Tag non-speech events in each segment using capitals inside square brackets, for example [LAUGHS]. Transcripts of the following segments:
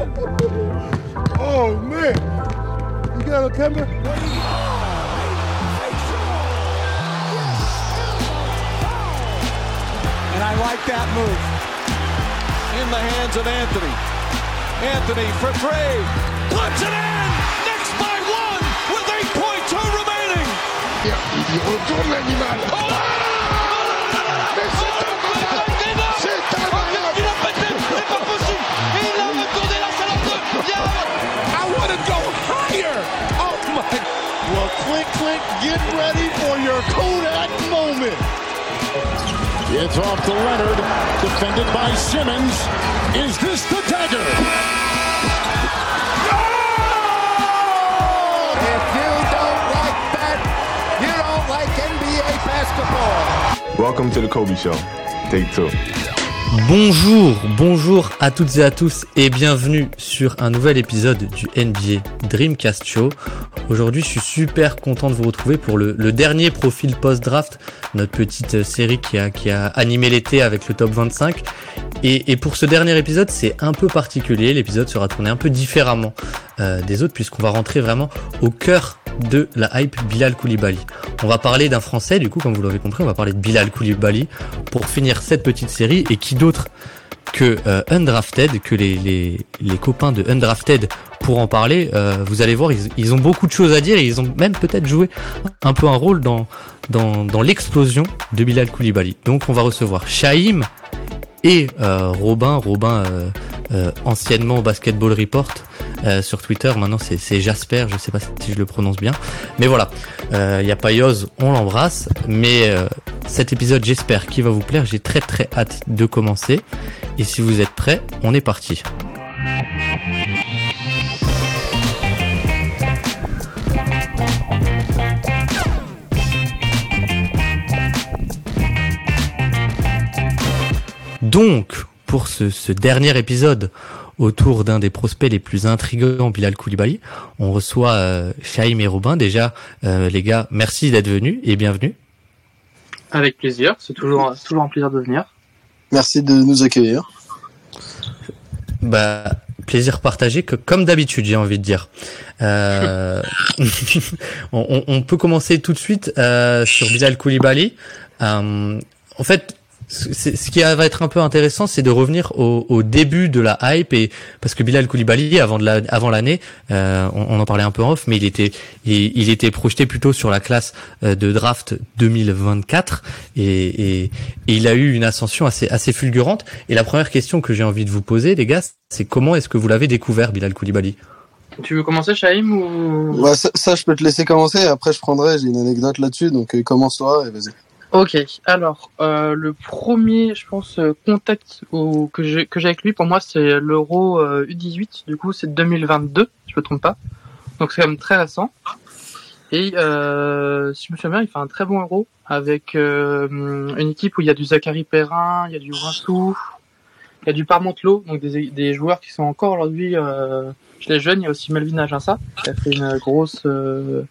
Oh man, you got a camera? And I like that move. In the hands of Anthony. Anthony for three. Puts it in! Knicks by one with 8.2 remaining. Yeah, il retourne l'animal. Oh! I want to go higher. Oh my. Well, Clint Clint, get ready for your Kodak moment. It's off to Leonard, defended by Simmons. Is this the dagger? Oh! If you don't like that, you don't like NBA basketball. Welcome to the Kobe Show. Take two. Bonjour, bonjour à toutes et à tous et bienvenue sur un nouvel épisode du NBA Dreamcast Show. Aujourd'hui, je suis super content de vous retrouver pour le, dernier profil post-draft, notre petite série qui a animé l'été avec le top 25. Et, pour ce dernier épisode, c'est un peu particulier. L'épisode sera tourné un peu différemment euh, des autres puisqu'on va rentrer vraiment au cœur de la hype Bilal Koulibaly. On va parler d'un Français, du coup, comme vous l'avez compris, on va parler de Bilal Koulibaly pour finir cette petite série. Et qui d'autre que euh, Undrafted, que les, les, copains de Undrafted pour en parler. Euh, vous allez voir, ils, ont beaucoup de choses à dire et ils ont même peut-être joué un peu un rôle dans, dans, dans l'explosion de Bilal Koulibaly. Donc on va recevoir Shaim et euh, Robin, Robin euh, euh, anciennement Basketball Report euh, sur Twitter, maintenant c'est Jasper, je sais pas si je le prononce bien, mais voilà, il y a pas Yoz, on l'embrasse, mais cet épisode j'espère qu'il va vous plaire, j'ai très très hâte de commencer, et si vous êtes prêts, on est parti. Donc, pour ce, ce dernier épisode autour d'un des prospects les plus intrigants, Bilal Koulibaly, on reçoit euh, Shaim et Robin. Déjà, euh, les gars, merci d'être venus et bienvenue. Avec plaisir, c'est toujours, toujours un plaisir de venir. Merci de nous accueillir. Bah, plaisir partagé, que, comme d'habitude, j'ai envie de dire. Euh, [LAUGHS] on, peut commencer tout de suite euh, sur Bilal Koulibaly. Euh, en fait, ce qui va être un peu intéressant, c'est de revenir au, au début de la hype et parce que Bilal Koulibaly avant de la, avant l'année, euh, on, on en parlait un peu en off, mais il était il, il était projeté plutôt sur la classe euh, de draft 2024 et, et, et il a eu une ascension assez assez fulgurante. Et la première question que j'ai envie de vous poser, les gars, c'est comment est-ce que vous l'avez découvert, Bilal Koulibaly? Tu veux commencer, Shaim, ou... Ouais, ça, ça, je peux te laisser commencer. Après, je prendrai. J'ai une anecdote là-dessus. Donc, euh, commence-toi et vas-y. Ok, alors, euh, le premier, je pense, euh, contact au- que j'ai avec lui, pour moi, c'est l'Euro euh, U18, du coup, c'est 2022, si je me trompe pas. Donc, c'est quand même très récent. Et euh, si je me souviens il fait un très bon Euro, avec euh, une équipe où il y a du Zachary Perrin, il y a du Rinsou, il y a du Parmentelot, donc des, des joueurs qui sont encore aujourd'hui euh, chez les jeunes. Il y a aussi Melvin Aginsa, qui a fait une grosse, euh,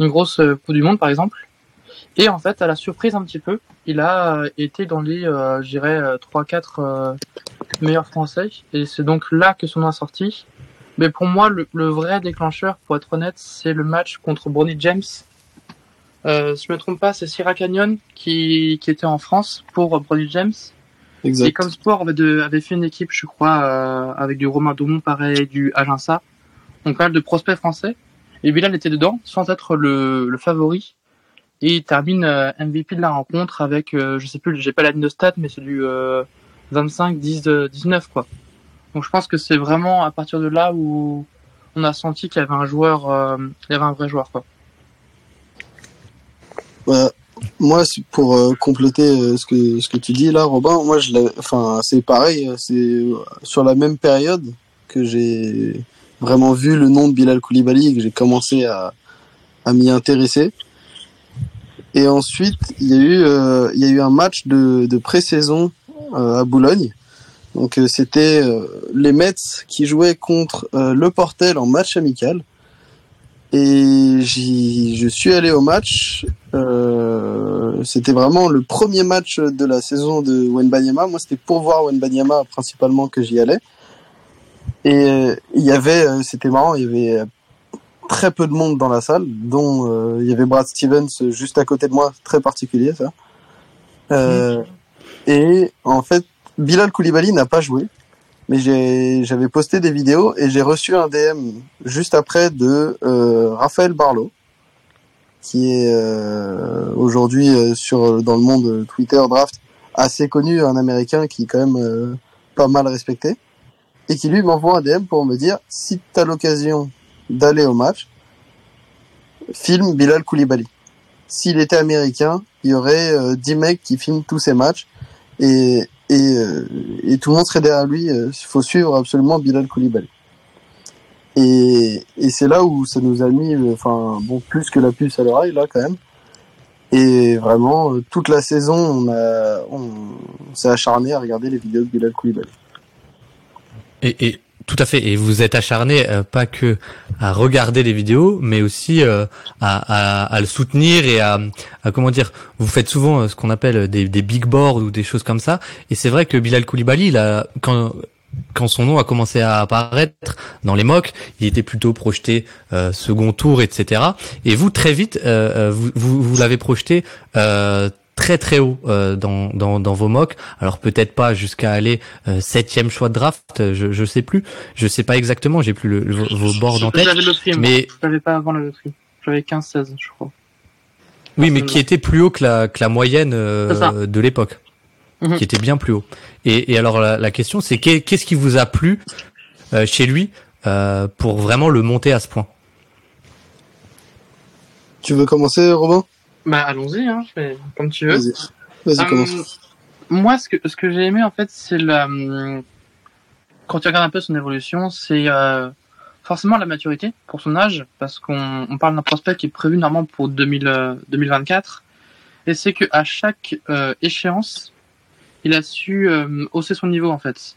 une grosse euh, Coupe du Monde, par exemple. Et en fait, à la surprise un petit peu, il a euh, été dans les, euh, je dirais, euh, 3-4 euh, meilleurs français. Et c'est donc là que son nom est sorti. Mais pour moi, le, le vrai déclencheur, pour être honnête, c'est le match contre Bronny James. Euh, si je me trompe pas, c'est Sierra Canyon qui, qui était en France pour Bronny James. Et Exact. comme sport avait, de- avait fait une équipe, je crois, euh, avec du Romain Daumont, pareil, du Aginsa. Donc pas mal de prospects français. Et Bilal était dedans, sans être le, le favori. Et il termine euh, MVP de la rencontre avec, euh, je sais plus, j'ai pas la stats, mais c'est du euh, 25, 10, euh, 19 quoi. Donc je pense que c'est vraiment à partir de là où on a senti qu'il y avait un joueur, euh, il y avait un vrai joueur quoi. Ouais. Moi, pour compléter ce que ce que tu dis là, Robin, moi, je. Enfin, c'est pareil. C'est sur la même période que j'ai vraiment vu le nom de Bilal Koulibaly et que j'ai commencé à à m'y intéresser. Et ensuite, il y a eu euh, il y a eu un match de de pré-saison euh, à Boulogne. Donc euh, c'était euh, les Mets qui jouaient contre euh, le Portel en match amical. Et je suis allé au match. Euh, c'était vraiment le premier match de la saison de Wenbanyama. Moi, c'était pour voir Wenbanyama principalement que j'y allais. Et il y avait, c'était marrant, il y avait très peu de monde dans la salle, dont euh, il y avait Brad Stevens juste à côté de moi, très particulier ça. Euh, Et en fait, Bilal Koulibaly n'a pas joué, mais j'avais posté des vidéos et j'ai reçu un DM juste après de euh, Raphaël Barlow, qui est aujourd'hui sur dans le monde Twitter draft assez connu, un Américain qui est quand même pas mal respecté, et qui lui m'envoie un DM pour me dire si tu as l'occasion d'aller au match, filme Bilal Koulibaly. S'il était américain, il y aurait euh, 10 mecs qui filment tous ses matchs et, euh, et tout le monde serait derrière lui. Il faut suivre absolument Bilal Koulibaly. Et, et c'est là où ça nous a mis, euh, enfin, bon, plus que la puce à l'oreille, là, quand même. Et vraiment, euh, toute la saison, on, a, on, s'est acharné à regarder les vidéos de Bilal Koulibaly. Et tout à fait. Et vous êtes acharné euh, pas que à regarder les vidéos, mais aussi euh, à, à, à le soutenir et à, à, comment dire. Vous faites souvent euh, ce qu'on appelle des, des big boards ou des choses comme ça. Et c'est vrai que Bilal Koulibaly, a, quand quand son nom a commencé à apparaître dans les mocks, il était plutôt projeté euh, second tour, etc. Et vous très vite, euh, vous, vous, vous l'avez projeté euh, très très haut euh, dans, dans, dans vos mocks. Alors peut-être pas jusqu'à aller euh, septième choix de draft, je je sais plus, je sais pas exactement, j'ai plus le, le- vos boards en tête. J'avais le prix, mais- je l'avais pas avant la loterie. J'avais 15-16, je crois. Oui, mais qui était plus haut que la que la moyenne euh, de l'époque, Mhm. qui était bien plus haut. Et, et alors la, la question c'est qu'est- qu'est-ce qui vous a plu euh, chez lui euh, pour vraiment le monter à ce point? Tu veux commencer, Robin? Bah, allons-y, hein, je fais comme tu veux. Vas-y, vas-y, Euh, commence. moi, ce que, ce que j'ai aimé, en fait, c'est la, hum, quand tu regardes un peu son évolution, c'est euh, forcément la maturité pour son âge, parce qu'on on parle d'un prospect qui est prévu normalement pour 2000, euh, 2024, et c'est que à chaque euh, échéance, il a su euh, hausser son niveau, en fait.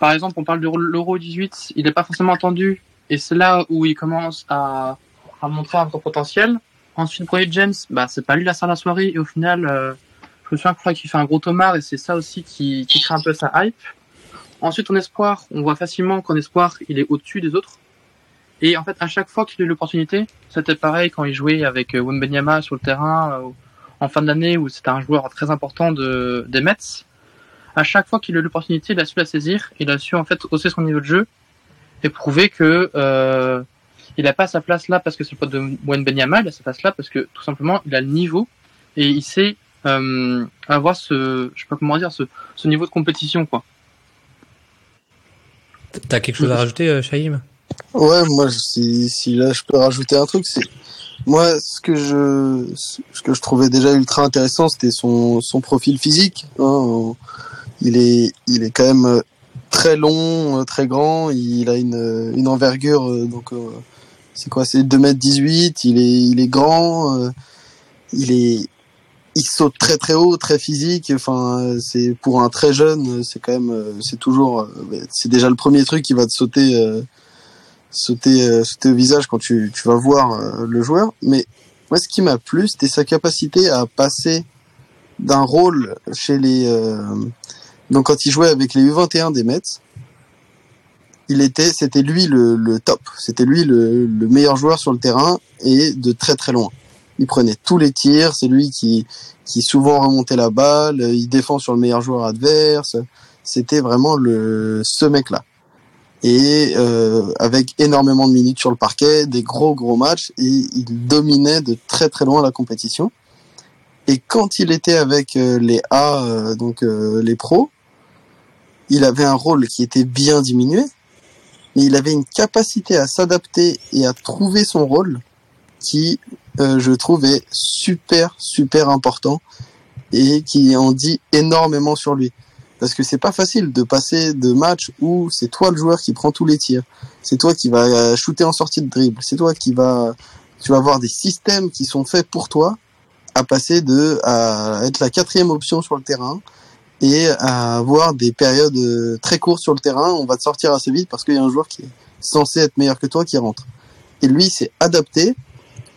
Par exemple, on parle de l'Euro 18, il n'est pas forcément entendu, et c'est là où il commence à, à montrer un gros potentiel. Ensuite, Brodie James, bah, c'est pas lui la star de la soirée, et au final, euh, je me souviens qu'il fait un gros tomard et c'est ça aussi qui, qui crée un peu sa hype. Ensuite, en espoir, on voit facilement qu'en espoir, il est au-dessus des autres. Et en fait, à chaque fois qu'il a eu l'opportunité, c'était pareil quand il jouait avec euh, Wembenyama sur le terrain euh, en fin d'année où c'était un joueur très important de, des Mets. À chaque fois qu'il a eu l'opportunité, il a su la saisir, il a su en fait hausser son niveau de jeu et prouver que euh, il n'a pas sa place là parce que c'est le pote de Wembenyama, il a sa place là parce que tout simplement il a le niveau et il sait euh, avoir ce, je sais pas comment dire, ce, ce niveau de compétition quoi. T'as quelque chose à rajouter, euh, Shaïm? Ouais, moi, si, si là je peux rajouter un truc, c'est moi ce que je ce que je trouvais déjà ultra intéressant, c'était son son profil physique. hein. Il est il est quand même euh, très long, euh, très grand. Il a une une envergure euh, donc euh, c'est quoi C'est 2 mètres 18. Il est il est grand. euh, Il est il saute très très haut, très physique. Enfin, c'est pour un très jeune, c'est quand même, euh, c'est toujours, euh, c'est déjà le premier truc qui va te sauter, euh, sauter, euh, sauter au visage quand tu, tu vas voir euh, le joueur. Mais moi, ce qui m'a plu, c'était sa capacité à passer d'un rôle chez les, euh, donc quand il jouait avec les U21 des Mets, il était, c'était lui le, le top, c'était lui le, le meilleur joueur sur le terrain et de très très loin. Il prenait tous les tirs, c'est lui qui, qui souvent remontait la balle, il défend sur le meilleur joueur adverse. C'était vraiment le ce mec-là. Et euh, avec énormément de minutes sur le parquet, des gros gros matchs, et il dominait de très très loin la compétition. Et quand il était avec euh, les A, euh, donc euh, les pros, il avait un rôle qui était bien diminué, mais il avait une capacité à s'adapter et à trouver son rôle qui, euh, je trouve, est super, super important et qui en dit énormément sur lui. Parce que c'est pas facile de passer de matchs où c'est toi le joueur qui prend tous les tirs, c'est toi qui va euh, shooter en sortie de dribble, c'est toi qui va, tu vas avoir des systèmes qui sont faits pour toi, à passer de à être la quatrième option sur le terrain et à avoir des périodes euh, très courtes sur le terrain. On va te sortir assez vite parce qu'il y a un joueur qui est censé être meilleur que toi qui rentre. Et lui, s'est adapté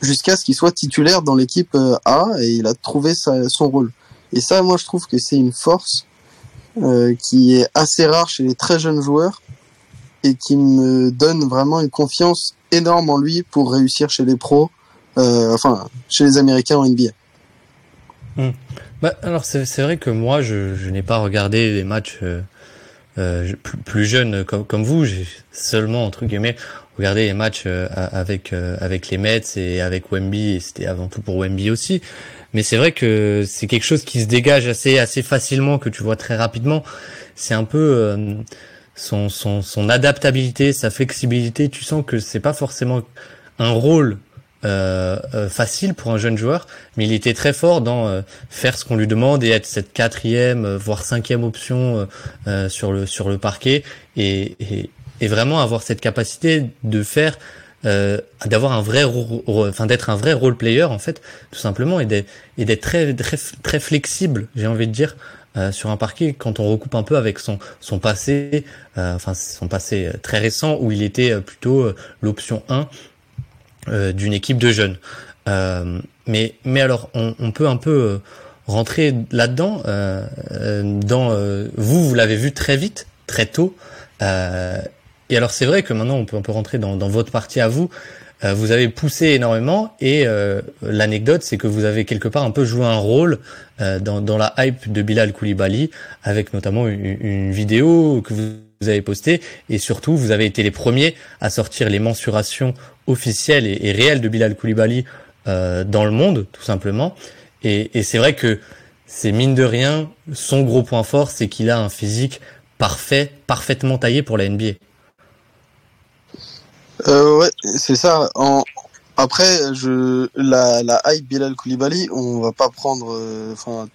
jusqu'à ce qu'il soit titulaire dans l'équipe euh, A et il a trouvé son rôle. Et ça, moi, je trouve que c'est une force euh, qui est assez rare chez les très jeunes joueurs et qui me donne vraiment une confiance énorme en lui pour réussir chez les pros, enfin chez les Américains en NBA. Bah, alors c'est vrai que moi je, je n'ai pas regardé les matchs euh, euh, plus, plus jeunes comme, comme vous. J'ai seulement entre guillemets regardé les matchs euh, avec euh, avec les Mets et avec Wemby et c'était avant tout pour Wemby aussi. Mais c'est vrai que c'est quelque chose qui se dégage assez assez facilement que tu vois très rapidement. C'est un peu euh, son, son son adaptabilité, sa flexibilité. Tu sens que c'est pas forcément un rôle euh, euh, facile pour un jeune joueur, mais il était très fort dans euh, faire ce qu'on lui demande et être cette quatrième, voire cinquième option sur le sur le parquet et, et, vraiment avoir cette capacité de faire, euh, d'avoir un vrai, enfin d'être un vrai role player en fait, tout simplement et d'être très très très flexible, j'ai envie de dire. euh, sur un parquet, quand on recoupe un peu avec son son passé, euh, enfin son passé très récent où il était plutôt l'option 1 euh, d'une équipe de jeunes. Euh, mais, mais alors, on, on peut un peu euh, rentrer là-dedans. Euh, euh, dans euh, vous, vous l'avez vu très vite, très tôt. Euh, et alors, c'est vrai que maintenant, on peut un peu rentrer dans, dans votre partie à vous. Euh, vous avez poussé énormément et euh, l'anecdote, c'est que vous avez quelque part un peu joué un rôle euh, dans, dans la hype de Bilal Koulibaly, avec notamment une, une vidéo que vous vous avez postée et surtout vous avez été les premiers à sortir les mensurations officielles et, réelles de Bilal Koulibaly euh, dans le monde, tout simplement. Et, et c'est vrai que c'est mine de rien son gros point fort, c'est qu'il a un physique parfait, parfaitement taillé pour la NBA. Euh, ouais, c'est ça. En... Après, je la, la hype Bilal Koulibaly, on va pas prendre euh, enfin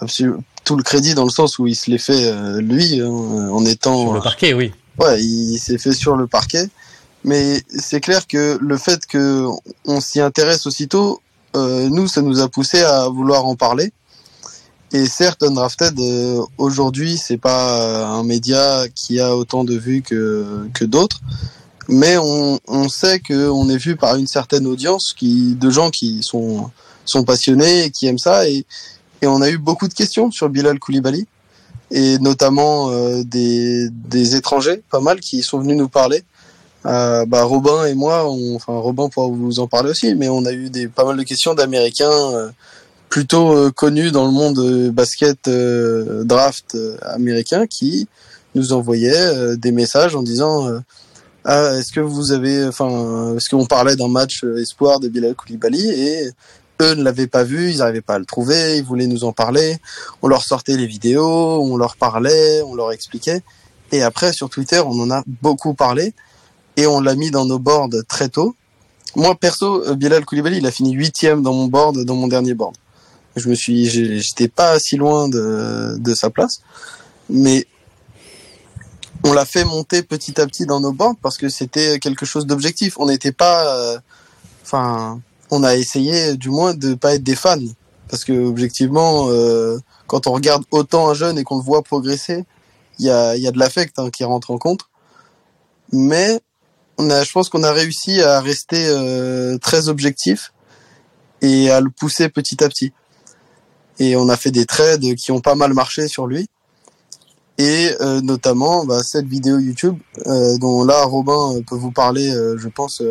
absolu- tout le crédit dans le sens où il se l'est fait euh, lui hein, en étant Sur le parquet, oui. Ouais, il s'est fait sur le parquet. Mais c'est clair que le fait que on s'y intéresse aussitôt, euh, nous, ça nous a poussé à vouloir en parler. Et certes, Undrafted, euh, aujourd'hui, c'est pas un média qui a autant de vues que, que d'autres. Mais on, on sait qu'on est vu par une certaine audience qui, de gens qui sont, sont passionnés et qui aiment ça. Et, et on a eu beaucoup de questions sur Bilal Koulibaly et notamment euh, des, des étrangers, pas mal, qui sont venus nous parler. Euh, bah, Robin et moi, on, enfin Robin pourra vous en parler aussi, mais on a eu des pas mal de questions d'Américains euh, plutôt euh, connus dans le monde euh, basket draft américain qui nous envoyaient des messages en disant ah, est-ce que vous avez, enfin, est-ce qu'on parlait d'un match espoir de Bilal Koulibaly? Et eux ne l'avaient pas vu, ils n'arrivaient pas à le trouver, ils voulaient nous en parler. On leur sortait les vidéos, on leur parlait, on leur expliquait. Et après, sur Twitter, on en a beaucoup parlé et on l'a mis dans nos boards très tôt. Moi, perso, euh, Bilal Koulibaly, il a fini huitième dans mon board, dans mon dernier board. Je me suis, j'étais pas si loin de, de sa place, mais on l'a fait monter petit à petit dans nos boards parce que c'était quelque chose d'objectif. On n'était pas, euh, enfin, on a essayé du moins de pas être des fans parce que objectivement, euh, quand on regarde autant un jeune et qu'on le voit progresser, il y a, y a de l'affect hein, qui rentre en compte. Mais on a, je pense qu'on a réussi à rester euh, très objectif et à le pousser petit à petit. Et on a fait des trades qui ont pas mal marché sur lui. Et euh, notamment bah, cette vidéo YouTube dont là Robin peut vous parler, je pense,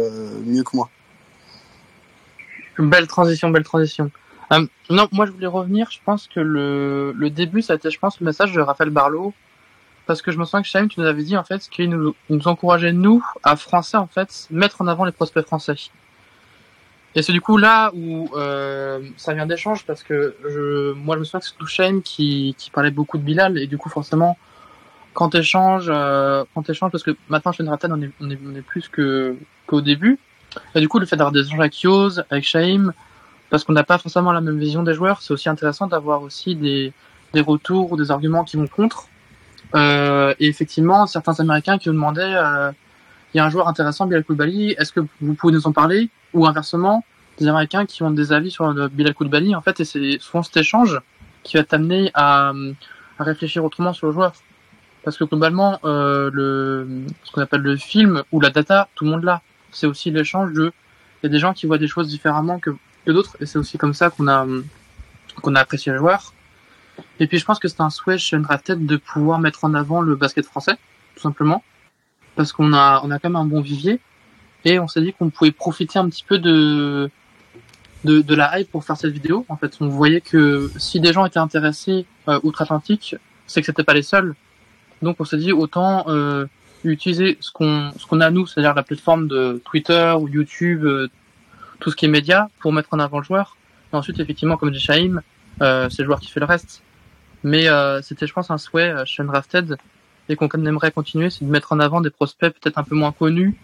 mieux que moi. Belle transition, belle transition. Euh, non, moi je voulais revenir. Je pense que le, le début, ça a été, je pense, le message de Raphaël Barlow. Parce que je me souviens que Chaim, tu nous avais dit en fait qu'il nous, nous encourageait, nous, à français, en fait, mettre en avant les prospects français. Et c'est du coup là où euh, ça vient d'échange parce que je, moi je me souviens que c'est Chaim qui, qui parlait beaucoup de Bilal et du coup forcément quand t'échanges, euh, quand t'échanges parce que maintenant chez Nratan on est, on est, on est plus qu'au début et du coup le fait d'avoir des échanges avec Yoz, avec Shaim, parce qu'on n'a pas forcément la même vision des joueurs, c'est aussi intéressant d'avoir aussi des, des retours ou des arguments qui vont contre. Euh, et effectivement, certains Américains qui nous demandaient, euh, il y a un joueur intéressant, Bilal Koulibaly, est-ce que vous pouvez nous en parler? Ou inversement, des Américains qui ont des avis sur Bilal Koulibaly, en fait, et c'est souvent cet échange qui va t'amener à, à réfléchir autrement sur le joueur. Parce que globalement, euh, le, ce qu'on appelle le film ou la data, tout le monde l'a. C'est aussi l'échange de, il y a des gens qui voient des choses différemment que, que d'autres, et c'est aussi comme ça qu'on a, qu'on a apprécié le joueur. Et puis je pense que c'est un souhait chez Undrafted de pouvoir mettre en avant le basket français, tout simplement. parce qu'on a, on a quand même un bon vivier et on s'est dit qu'on pouvait profiter un petit peu de, de, de la hype pour faire cette vidéo. En fait, on voyait que si des gens étaient intéressés euh, outre-Atlantique, c'est que c'était pas les seuls. Donc on s'est dit autant euh, utiliser ce qu'on ce qu'on a nous, c'est-à-dire la plateforme de Twitter ou YouTube, euh, tout ce qui est média, pour mettre en avant le joueur. Et ensuite, effectivement, comme dit Shaim, euh, c'est le joueur qui fait le reste. Mais euh, c'était, je pense, un souhait euh, chez Undrafted et qu'on aimerait continuer, c'est de mettre en avant des prospects peut-être un peu moins connus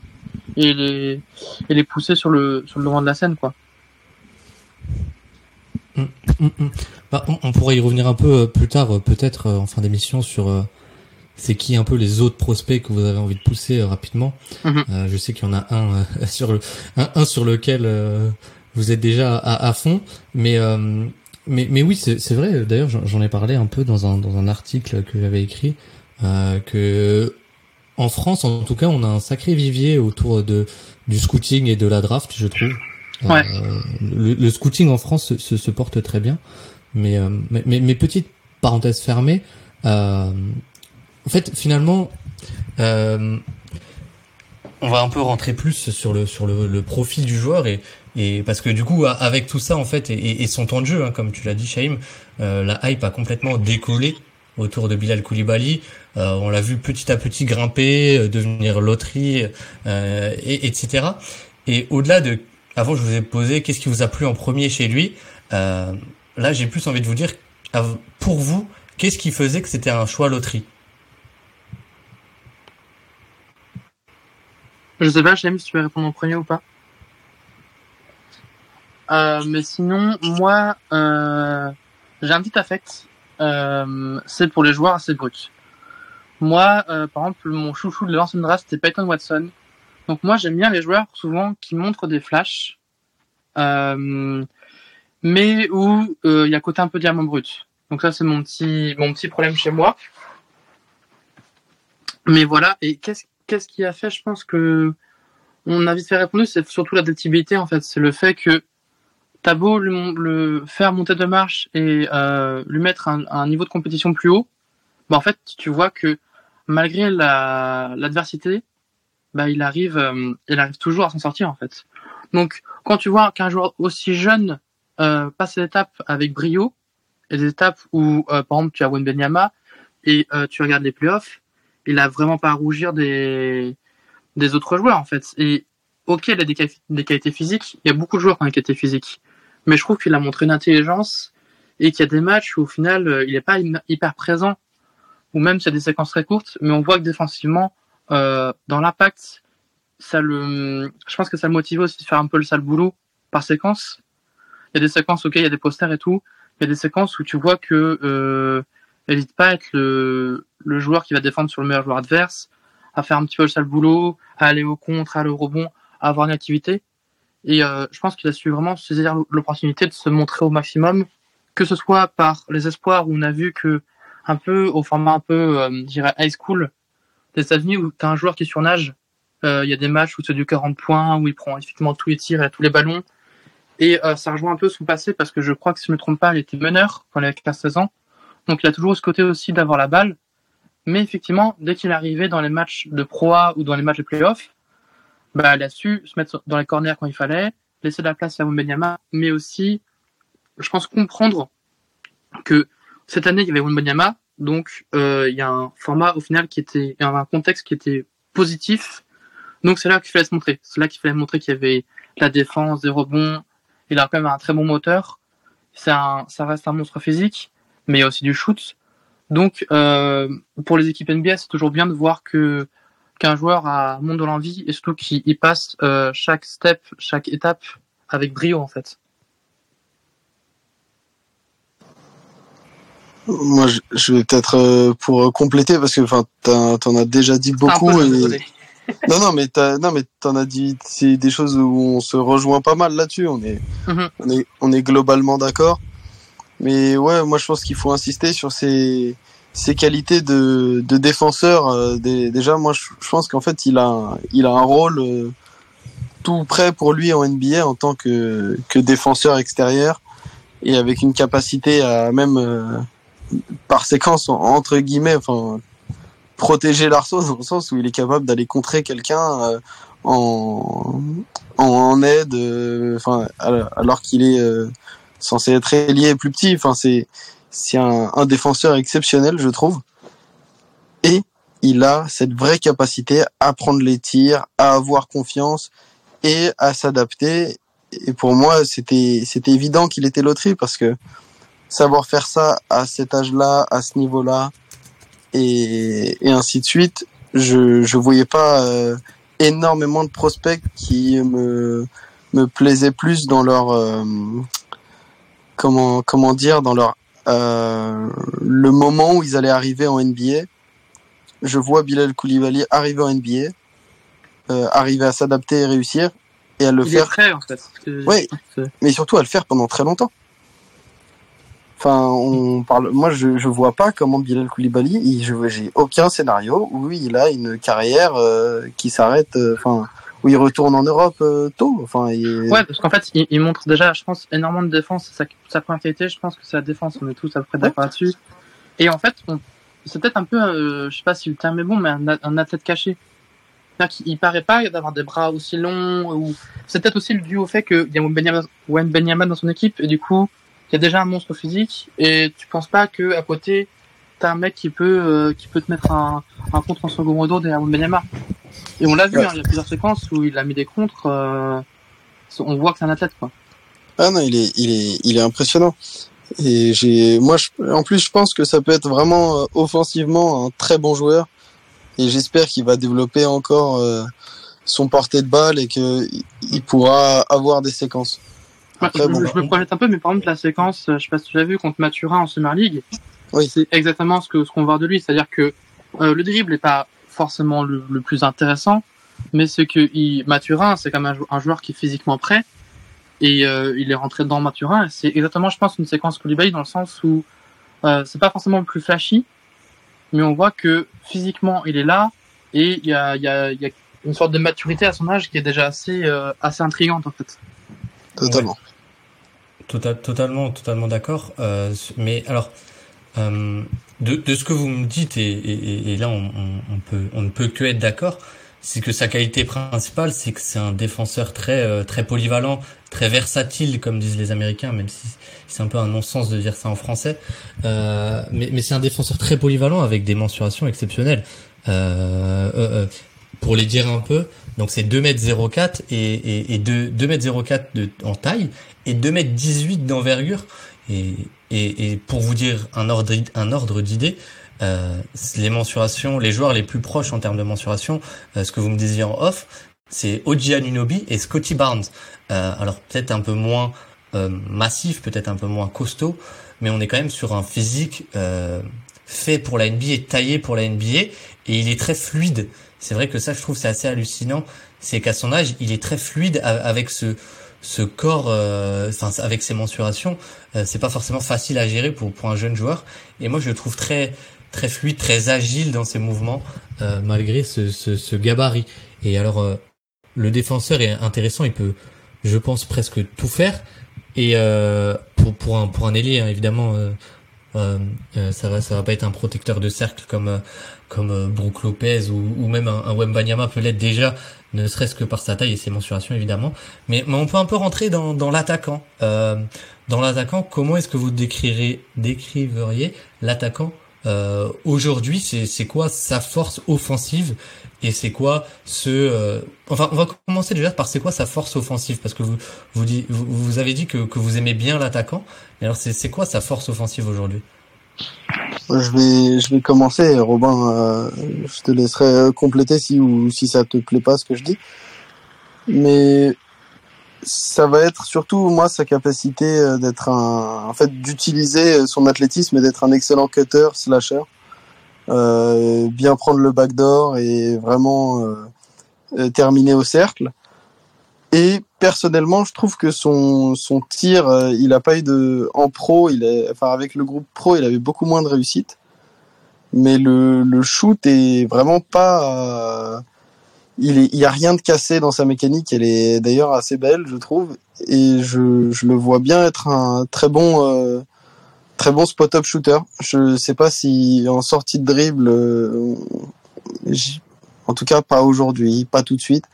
et les et les pousser sur le sur le devant de la scène, quoi. Mm, mm, mm. Bah, on, on pourrait y revenir un peu euh, plus tard, euh, peut-être en fin d'émission, sur c'est qui un peu les autres prospects que vous avez envie de pousser euh, rapidement. Mhm. Euh, je sais qu'il y en a un euh, [LAUGHS] sur le un, un sur lequel euh, vous êtes déjà à, à fond, mais euh, mais mais oui, c'est vrai. D'ailleurs, j'en j'en ai parlé un peu dans un dans un article que j'avais écrit euh, que en France, en tout cas, on a un sacré vivier autour de du scouting et de la draft, je trouve. Ouais. Le, le scouting en France se, se, se porte très bien, mais euh, mais, mais, mais petite parenthèse fermée. Euh, en fait, finalement, euh, on va un peu rentrer plus sur le sur le, le profil du joueur et et parce que du coup, avec tout ça en fait et, et- son temps de jeu, hein, comme tu l'as dit, Shaim, euh, la hype a complètement décollé autour de Bilal Koulibaly. Euh, on l'a vu petit à petit grimper, euh, devenir loterie, euh, et, etc. Et au-delà de, avant je vous ai posé qu'est-ce qui vous a plu en premier chez lui. Euh, là, j'ai plus envie de vous dire, pour vous, qu'est-ce qui faisait que c'était un choix loterie? Je sais pas, Shaim, si tu veux répondre en premier ou pas? Euh, mais sinon, moi, euh, j'ai un petit affect. Euh, c'est pour les joueurs assez bruts. Moi, euh, par exemple, mon chouchou de l'ancienne draft, c'était Peyton Watson. Donc moi, j'aime bien les joueurs souvent qui montrent des flashs, mais où il y a côté un peu diamant brut. Donc ça, c'est mon petit, mon petit problème chez moi. Mais voilà. Et qu'est-ce qu'est-ce qui a fait, je pense que on a vite fait répondre, c'est surtout l'adaptabilité en fait. C'est le fait que t'as beau le, le faire monter de marche et euh, lui mettre un, un niveau de compétition plus haut, bah en fait tu vois que malgré la l'adversité, bah il arrive, euh, il arrive toujours à s'en sortir en fait. Donc quand tu vois qu'un joueur aussi jeune euh, passe l'étape avec brio, et des étapes où euh, par exemple tu as Wenbenyama et euh, tu regardes les playoffs, il a vraiment pas à rougir des des autres joueurs en fait. Et ok, il a des, quali- des qualités physiques. Il y a beaucoup de joueurs qui ont des qualités physiques, mais je trouve qu'il a montré une intelligence et qu'il y a des matchs où au final euh, il n'est pas hy- hyper présent, ou même s'il y a des séquences très courtes, mais on voit que défensivement, euh, dans l'impact, ça le, je pense que ça le motive aussi de faire un peu le sale boulot par séquence. Il y a des séquences, ok, il y a des posters et tout. Il y a des séquences où tu vois que euh, n'hésite pas à être le, le joueur qui va défendre sur le meilleur joueur adverse, à faire un petit peu le sale boulot, à aller au contre, à aller au rebond, à avoir une activité. Et euh, je pense qu'il a su vraiment saisir l'opportunité de se montrer au maximum, que ce soit par les espoirs où on a vu que un peu au format un peu, euh, je dirais high school des États-Unis où tu as un joueur qui surnage. Euh, Il y a des matchs où c'est du 40 points, où il prend effectivement tous les tirs et tous les ballons. Et euh, ça rejoint un peu son passé parce que je crois que si je me trompe pas, il était meneur quand il avait 15-16 ans. Donc il a toujours ce côté aussi d'avoir la balle. Mais effectivement, dès qu'il arrivé dans les matchs de Pro A ou dans les matchs de playoff, bah, il a su se mettre dans les corners quand il fallait, laisser de la place à Wembanyama, mais aussi, je pense, comprendre que cette année, il y avait Wembanyama, donc euh, il y a un format au final qui était, un contexte qui était positif. Donc c'est là qu'il fallait se montrer. C'est là qu'il fallait montrer qu'il y avait la défense, des rebonds. Il a quand même un très bon moteur. Ça reste un monstre physique, mais il y a aussi du shoot. Donc, euh, pour les équipes NBA, c'est toujours bien de voir que qu'un joueur a monde de l'envie et surtout qu'il passe euh, chaque step, chaque étape avec brio en fait. Moi, je, je vais peut-être euh, pour compléter parce que enfin, t'en as déjà dit beaucoup. et-. [LAUGHS] Non, non, mais t'as, non, mais t'en as dit, c'est des choses où on se rejoint pas mal là-dessus. On est, Mhm. on est, on est globalement d'accord. Mais ouais, moi je pense qu'il faut insister sur ses, ses qualités de, de défenseur. euh, déjà, moi je, pense qu'en fait il a, il a un rôle euh, tout prêt pour lui en NBA en tant que, que défenseur extérieur et avec une capacité à même euh, par séquence en- entre guillemets, enfin protéger l'arceau dans le sens où il est capable d'aller contrer quelqu'un en, en aide, enfin alors qu'il est censé être ailier plus petit. Enfin c'est c'est un, défenseur exceptionnel, je trouve. Et il a cette vraie capacité à prendre les tirs, à avoir confiance et à s'adapter. Et pour moi, c'était c'était évident qu'il était loterie parce que savoir faire ça à cet âge-là, à ce niveau-là, et, et ainsi de suite, je je voyais pas euh, énormément de prospects qui me me plaisaient plus dans leur euh, comment comment dire dans leur euh, le moment où ils allaient arriver en NBA. Je vois Bilal Koulibaly arriver en NBA, euh, arriver à s'adapter et réussir, et à le il faire. est prêt en fait. Ouais. mais surtout à le faire pendant très longtemps. Enfin, on parle. Moi, je je vois pas comment Bilal Koulibaly. il- Je j'ai aucun scénario où il a une carrière euh, qui s'arrête. euh, Enfin, où il retourne en Europe euh, tôt. Enfin, il- Ouais, parce qu'en fait, il, il montre déjà, je pense, énormément de défense. Sa, sa première qualité, je pense que c'est la défense. On est tous à peu près d'accord là-dessus. Et en fait, c'est peut-être un peu, euh, je sais pas si le terme est bon, mais un, athlète caché. C'est-à-dire qu'il il paraît pas d'avoir des bras aussi longs. Ou c'est peut-être aussi dû au fait qu'il y a Wembenyama Wembenyama dans son équipe et du coup, il y a déjà un monstre physique et tu penses pas que à côté, t'as un mec qui peut, euh, qui peut te mettre un, un contre en second rideau derrière Wembenyama. Et on l'a vu, Ouais. hein, il y a plusieurs séquences où il a mis des contres. euh, on voit que c'est un athlète, quoi. Ah non, il est, il est, il est impressionnant. Et j'ai, moi, je, en plus, je pense que ça peut être vraiment euh, offensivement un très bon joueur. Et j'espère qu'il va développer encore euh, son portée de balle et que il pourra avoir des séquences. Ouais, Après, je, bon, je me projette un peu, mais par exemple, la séquence, je sais pas si tu l'as vu, contre Maturin en Summer League, Oui. c'est exactement ce que ce qu'on va voir de lui. C'est-à-dire que euh, le dribble est pas forcément le, le plus intéressant, mais c'est que il, Maturin, c'est comme un, jou- un joueur qui est physiquement prêt, et euh, il est rentré dans Maturin. et C'est exactement, je pense, une séquence Koulibaly dans le sens où euh, c'est pas forcément le plus flashy, mais on voit que physiquement il est là, et il y a, il y, a, il y a une sorte de maturité à son âge qui est déjà assez euh, assez intrigante en fait. Totalement. Total, totalement, totalement d'accord. Euh, mais alors, euh, de, de ce que vous me dites, et, et, et- là on, on, on peut, on ne peut que être d'accord, c'est que sa qualité principale, c'est que c'est un défenseur très, euh, très polyvalent, très versatile, comme disent les Américains, même si c'est un peu un non-sens de dire ça en français. Euh, mais mais c'est un défenseur très polyvalent avec des mensurations exceptionnelles. Euh, euh, euh, pour les dire un peu, donc c'est 2m04 et, et, et 2, 2m04 de, en taille et 2m18 d'envergure. Et, et, et pour vous dire un ordre, un ordre d'idée, euh, les mensurations, les joueurs les plus proches en termes de mensuration, euh, ce que vous me disiez en off, c'est Oji Anunoby et Scotty Barnes. Euh, alors peut-être un peu moins euh, massif, peut-être un peu moins costaud, mais on est quand même sur un physique euh, fait pour la NBA, taillé pour la NBA, et il est très fluide. C'est vrai que ça, je trouve, c'est assez hallucinant. C'est qu'à son âge, il est très fluide avec ce ce corps, euh, avec ses mensurations. Euh, c'est pas forcément facile à gérer pour pour un jeune joueur. Et moi, je le trouve très très fluide, très agile dans ses mouvements, euh, malgré ce, ce, ce gabarit. Et alors, euh, le défenseur est intéressant. Il peut, je pense, presque tout faire. Et euh, pour pour un pour un ailier, hein, évidemment. euh, euh, euh, ça va ça va pas être un protecteur de cercle comme comme Brook Lopez ou, ou même un, un Wembanyama peut l'être déjà ne serait-ce que par sa taille et ses mensurations évidemment. Mais, mais on peut un peu rentrer dans, dans l'attaquant. Euh, dans l'attaquant comment est-ce que vous décrirez décriveriez l'attaquant euh, aujourd'hui? C'est quoi sa force offensive? Et c'est quoi ce euh, enfin on va commencer déjà par c'est quoi sa force offensive? Parce que vous vous, vous, avez dit que, que vous aimez bien l'attaquant. Et alors c'est quoi sa force offensive aujourd'hui? Je vais, commencer, Robin. euh, je te laisserai euh, compléter si ou si ça te plaît pas ce que je dis. Mais ça va être surtout moi sa capacité euh, d'être un, en fait, d'utiliser son athlétisme et d'être un excellent cutter slasher, bien prendre le backdoor et vraiment terminer au cercle. Et personnellement, je trouve que son son tir, euh, il a pas eu de en pro, il est enfin avec le groupe pro, il avait beaucoup moins de réussite. Mais le le shoot est vraiment pas euh, il est il a rien de cassé dans sa mécanique, elle est d'ailleurs assez belle, je trouve et je je le vois bien être un très bon euh, très bon spot-up shooter. Je sais pas si en sortie de dribble, euh, en tout cas pas aujourd'hui, pas tout de suite.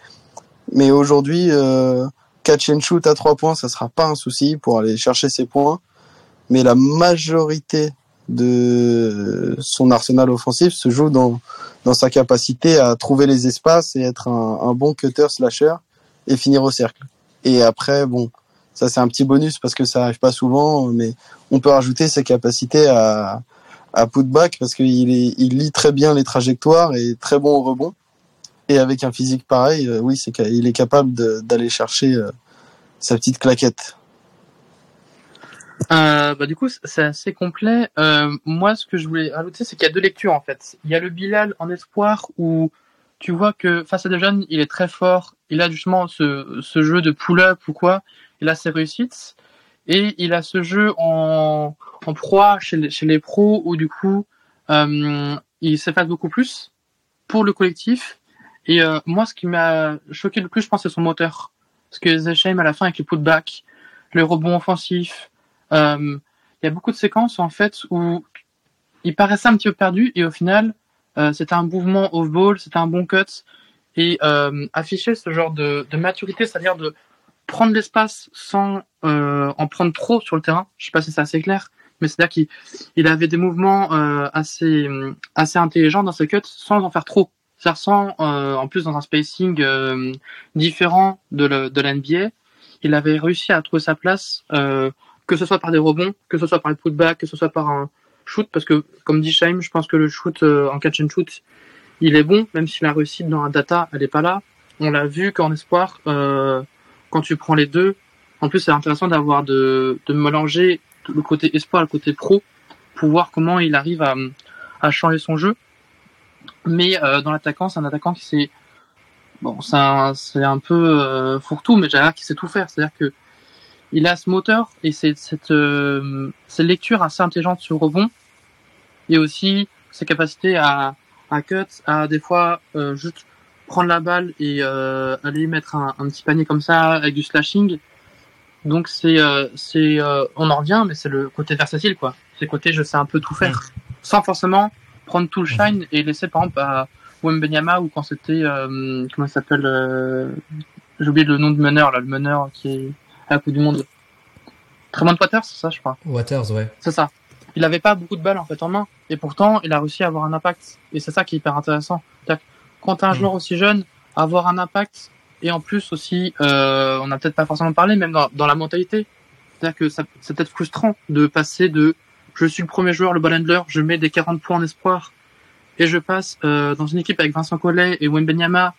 Mais aujourd'hui, euh, catch and shoot à trois points, ça sera pas un souci pour aller chercher ses points. Mais la majorité de son arsenal offensif se joue dans, dans sa capacité à trouver les espaces et être un, un bon cutter slasher et finir au cercle. Et après, bon, ça c'est un petit bonus parce que ça arrive pas souvent, mais on peut rajouter ses capacités à, à putback parce qu'il il lit très bien les trajectoires et très bon au rebond. Et avec un physique pareil, euh, oui, c'est qu'il est capable d'aller chercher euh, sa petite claquette. Euh, bah, du coup, c'est assez complet. Moi, ce que je voulais rajouter, c'est qu'il y a deux lectures, en fait. Il y a le Bilal en espoir où tu vois que face à des jeunes, il est très fort. Il a justement ce, jeu de pull-up ou quoi. Il a ses réussites. Et il a ce jeu en, proie chez les, pros où du coup, il s'efface beaucoup plus pour le collectif. Et euh, moi, ce qui m'a choqué le plus, je pense, c'est son moteur. Parce que Zesheim, à la fin, avec les putbacks, le rebond offensif, euh, il y a beaucoup de séquences en fait où il paraissait un petit peu perdu et au final euh, c'était un mouvement off-ball, c'était un bon cut et euh, afficher ce genre de, de maturité, c'est-à-dire de prendre l'espace sans euh, en prendre trop sur le terrain. Je sais pas si c'est assez clair, mais c'est-à-dire qu'il il avait des mouvements assez assez intelligents dans ses cuts sans en faire trop. C'est-à-dire sans euh, en plus dans un spacing euh, différent de, le, de la NBA, il avait réussi à trouver sa place. Euh, que ce soit par des rebonds, que ce soit par les putbacks, que ce soit par un shoot, parce que comme dit Shaim, je pense que le shoot en catch and shoot, il est bon, même si la réussite dans la data, elle est pas là. On l'a vu qu'en espoir, euh, quand tu prends les deux, en plus c'est intéressant d'avoir de, de mélanger le côté espoir et le côté pro pour voir comment il arrive à, à changer son jeu. Mais euh, dans l'attaquant, c'est un attaquant qui sait bon, c'est un, c'est un peu euh, fourre-tout, mais j'ai qui sait tout faire. C'est-à-dire que il a ce moteur et c'est cette, euh, cette lecture assez intelligente sur rebond et aussi sa capacité à, à cut, à des fois euh, juste prendre la balle et euh, aller mettre un, un petit panier comme ça avec du slashing. Donc c'est euh, c'est euh, on en revient mais c'est le côté versatile quoi. C'est le côté je sais un peu tout faire sans forcément prendre tout le shine et laisser par exemple à Wembenyama ou quand c'était euh, comment il s'appelle euh, j'ai oublié le nom du meneur là le meneur qui est à la Coupe du Monde. Tremont Waters, c'est ça, je crois. Waters, ouais. C'est ça. Il avait pas beaucoup de balles en fait en main, et pourtant il a réussi à avoir un impact. Et c'est ça qui est hyper intéressant. Quand t'as un Mm. joueur aussi jeune, avoir un impact, et en plus aussi, euh, on n'a peut-être pas forcément parlé, même dans, dans la mentalité. C'est-à-dire que c'est peut-être frustrant de passer de je suis le premier joueur, le ball handler, je mets des 40 points en espoir, et je passe euh, dans une équipe avec Vincent Collet et Wembenyama,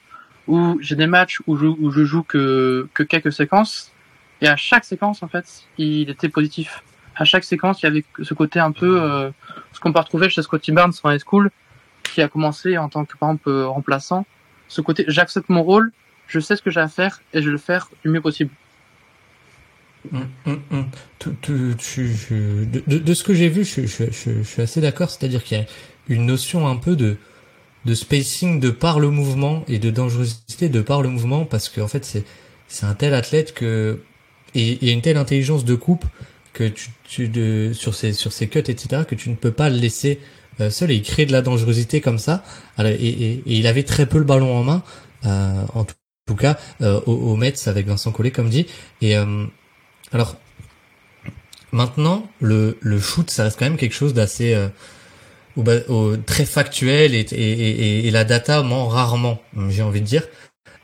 où j'ai des matchs où je, où je joue que, que quelques séquences, et à chaque séquence, en fait, il était positif. À chaque séquence, il y avait ce côté un peu, euh, ce qu'on peut retrouver chez Scotty Barnes en high school, qui a commencé en tant que, par exemple, euh, remplaçant. Ce côté, j'accepte mon rôle, je sais ce que j'ai à faire, et je vais le faire du mieux possible. Tout- tu- je- de, ce que j'ai vu, je, suis assez d'accord. C'est-à-dire qu'il y a une notion un peu de, de spacing de par le mouvement et de dangerosité de par le mouvement parce qu'en fait c'est un tel athlète que et une telle intelligence de coupe que tu, tu de sur ses sur cuts etc que tu ne peux pas le laisser euh, seul. Et il crée de la dangerosité comme ça. Et, il avait très peu le ballon en main euh, en tout, cas euh, au, au Mets avec Vincent Collet comme dit. Et alors maintenant le le shoot ça reste quand même quelque chose d'assez euh, au, très factuel et, et, et, et la data ment rarement, j'ai envie de dire.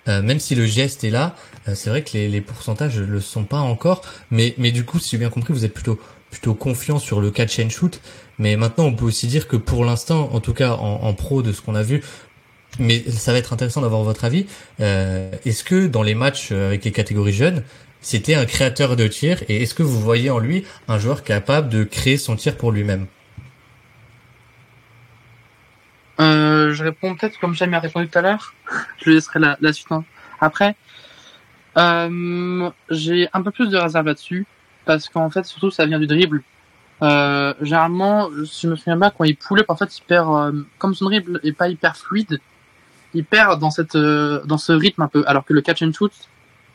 Euh, même si le geste est là, euh, c'est vrai que les, les pourcentages ne le sont pas encore. Mais, mais du coup, si j'ai bien compris, vous êtes plutôt plutôt confiant sur le catch and shoot. Mais maintenant, on peut aussi dire que pour l'instant, en tout cas en, en pro de ce qu'on a vu, mais ça va être intéressant d'avoir votre avis. Euh, est-ce que dans les matchs euh, avec les catégories jeunes, c'était un créateur de tir et est-ce que vous voyez en lui un joueur capable de créer son tir pour lui-même? Euh, je réponds peut-être comme Jamie a répondu tout à l'heure. [LAUGHS] Je laisserai la, suite. hein. Après, euh, j'ai un peu plus de réserve là-dessus parce qu'en fait, surtout, ça vient du dribble. Euh, généralement, si je me souviens bien, quand il pull up, en fait, il perd, comme son dribble est pas hyper fluide, il perd dans cette, dans ce rythme un peu. Alors que le catch and shoot,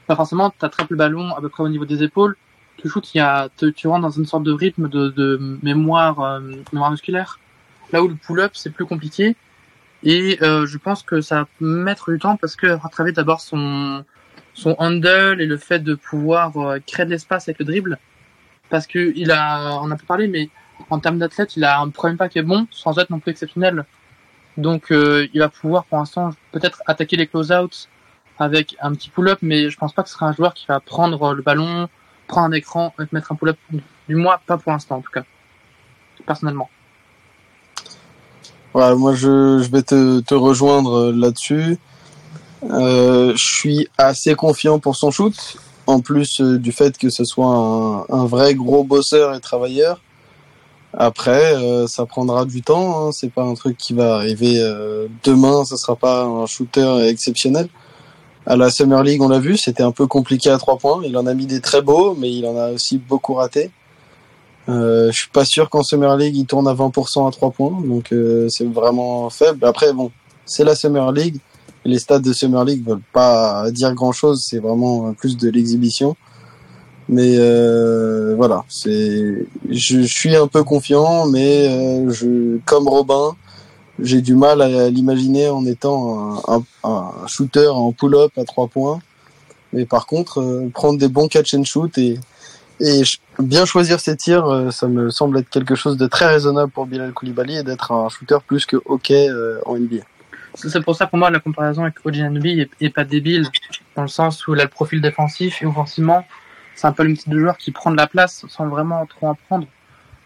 pas forcément, t'attrapes le ballon à peu près au niveau des épaules tu shoots, il y a, tu, tu rentres dans une sorte de rythme de, de mémoire, euh, mémoire musculaire. Là où le pull-up, c'est plus compliqué. Et euh, je pense que ça va mettre du temps parce que rattraper d'abord son, son handle et le fait de pouvoir euh, créer de l'espace avec le dribble. Parce que il a, on a pas parlé, mais en termes d'athlète, il a un premier pas qui est bon, sans être non plus exceptionnel. Donc euh, il va pouvoir pour l'instant peut-être attaquer les close-outs avec un petit pull-up, mais je pense pas que ce sera un joueur qui va prendre le ballon, prendre un écran et mettre un pull-up. Du moins, pas pour l'instant en tout cas, personnellement. Ouais, moi je, vais te, rejoindre là-dessus. Euh, je suis assez confiant pour son shoot, en plus euh, du fait que ce soit un, vrai gros bosseur et travailleur. Après, euh, ça prendra du temps. Hein. C'est pas un truc qui va arriver euh, demain. Ça sera pas un shooter exceptionnel. À la Summer League, on l'a vu, c'était un peu compliqué à trois points. Il en a mis des très beaux, mais il en a aussi beaucoup raté. Euh, je suis pas sûr qu'en Summer League il tourne à 20% à trois points, donc euh, c'est vraiment faible. Après, bon, c'est la Summer League. Les stats de Summer League veulent pas dire grand chose. C'est vraiment plus de l'exhibition. Mais euh, voilà, c'est, je, je suis un peu confiant, mais euh, je, comme Robin, j'ai du mal à l'imaginer en étant un, shooter en pull-up à trois points. Mais par contre, euh, prendre des bons catch and shoot et, bien choisir ses tirs, euh, ça me semble être quelque chose de très raisonnable pour Bilal Koulibaly et d'être un shooter plus que OK euh, en NBA. C'est pour ça pour moi la comparaison avec OG est, est pas débile dans le sens où il a le profil défensif et offensivement c'est un peu le type de joueur qui prend de la place sans vraiment trop en prendre.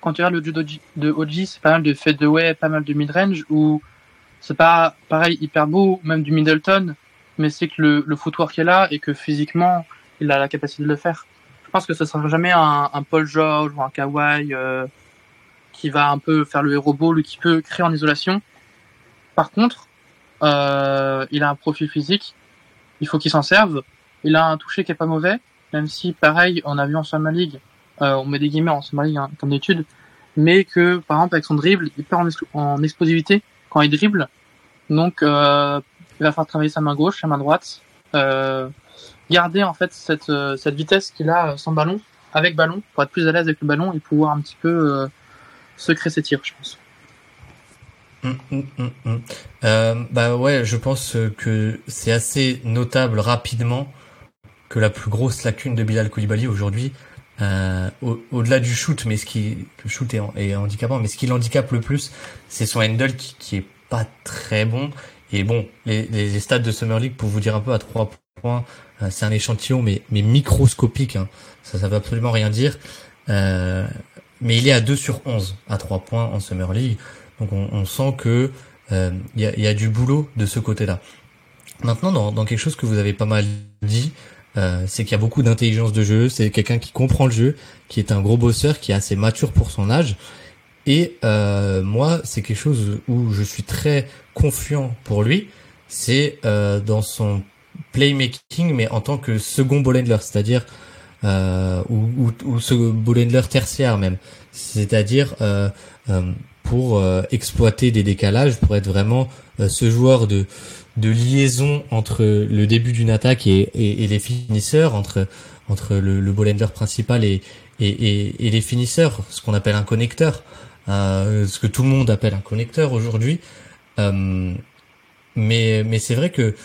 Quand tu regardes le jeu de OG, c'est pas mal de fadeaway, pas mal de mid-range où c'est pas pareil hyper beau, même du Middleton, mais c'est que le, le footwork est là et que physiquement il a la capacité de le faire. Je pense que ce sera jamais un, Paul George ou un Kawhi euh, qui va un peu faire le héros ball ou qui peut créer en isolation. Par contre, euh, il a un profil physique, il faut qu'il s'en serve. Il a un toucher qui est pas mauvais, même si pareil, on a vu en Summer League, on met des guillemets en Summer League hein, comme d'étude, mais que par exemple avec son dribble, il perd en, ex- en explosivité quand il dribble. Donc euh, il va falloir travailler sa main gauche, sa main droite, euh, garder en fait cette, euh, cette vitesse qu'il a euh, sans ballon, avec ballon, pour être plus à l'aise avec le ballon et pouvoir un petit peu euh, se créer ses tirs, je pense. Hum, hum, hum. Euh, bah ouais, je pense que c'est assez notable rapidement que la plus grosse lacune de Bilal Koulibaly aujourd'hui, euh, au- au-delà du shoot, mais ce qui le shoot est, est handicapant, mais ce qui l'handicape le plus, c'est son handle qui, qui est pas très bon. Et bon, les, les, stats de Summer League, pour vous dire un peu à trois points, euh, c'est un échantillon mais, mais microscopique. Hein. Ça, ça veut absolument rien dire. Euh, mais il est à 2 sur 11 à 3 points en Summer League. Donc on, on sent que euh, il y, a, y a du boulot de ce côté-là. Maintenant, dans, dans quelque chose que vous avez pas mal dit, euh, c'est qu'il y a beaucoup d'intelligence de jeu. C'est quelqu'un qui comprend le jeu, qui est un gros bosseur, qui est assez mature pour son âge. Et euh, moi, c'est quelque chose où je suis très confiant pour lui. C'est euh, dans son playmaking, mais en tant que second ball c'est-à-dire ou, ou, ou tertiaire même, c'est-à-dire pour euh, exploiter des décalages, pour être vraiment euh, ce joueur de de liaison entre le début d'une attaque et, et, et les finisseurs, entre entre le, le principal et, et, et, et les finisseurs, ce qu'on appelle un connecteur, euh, ce que tout le monde appelle un connecteur aujourd'hui. Euh, mais mais c'est vrai que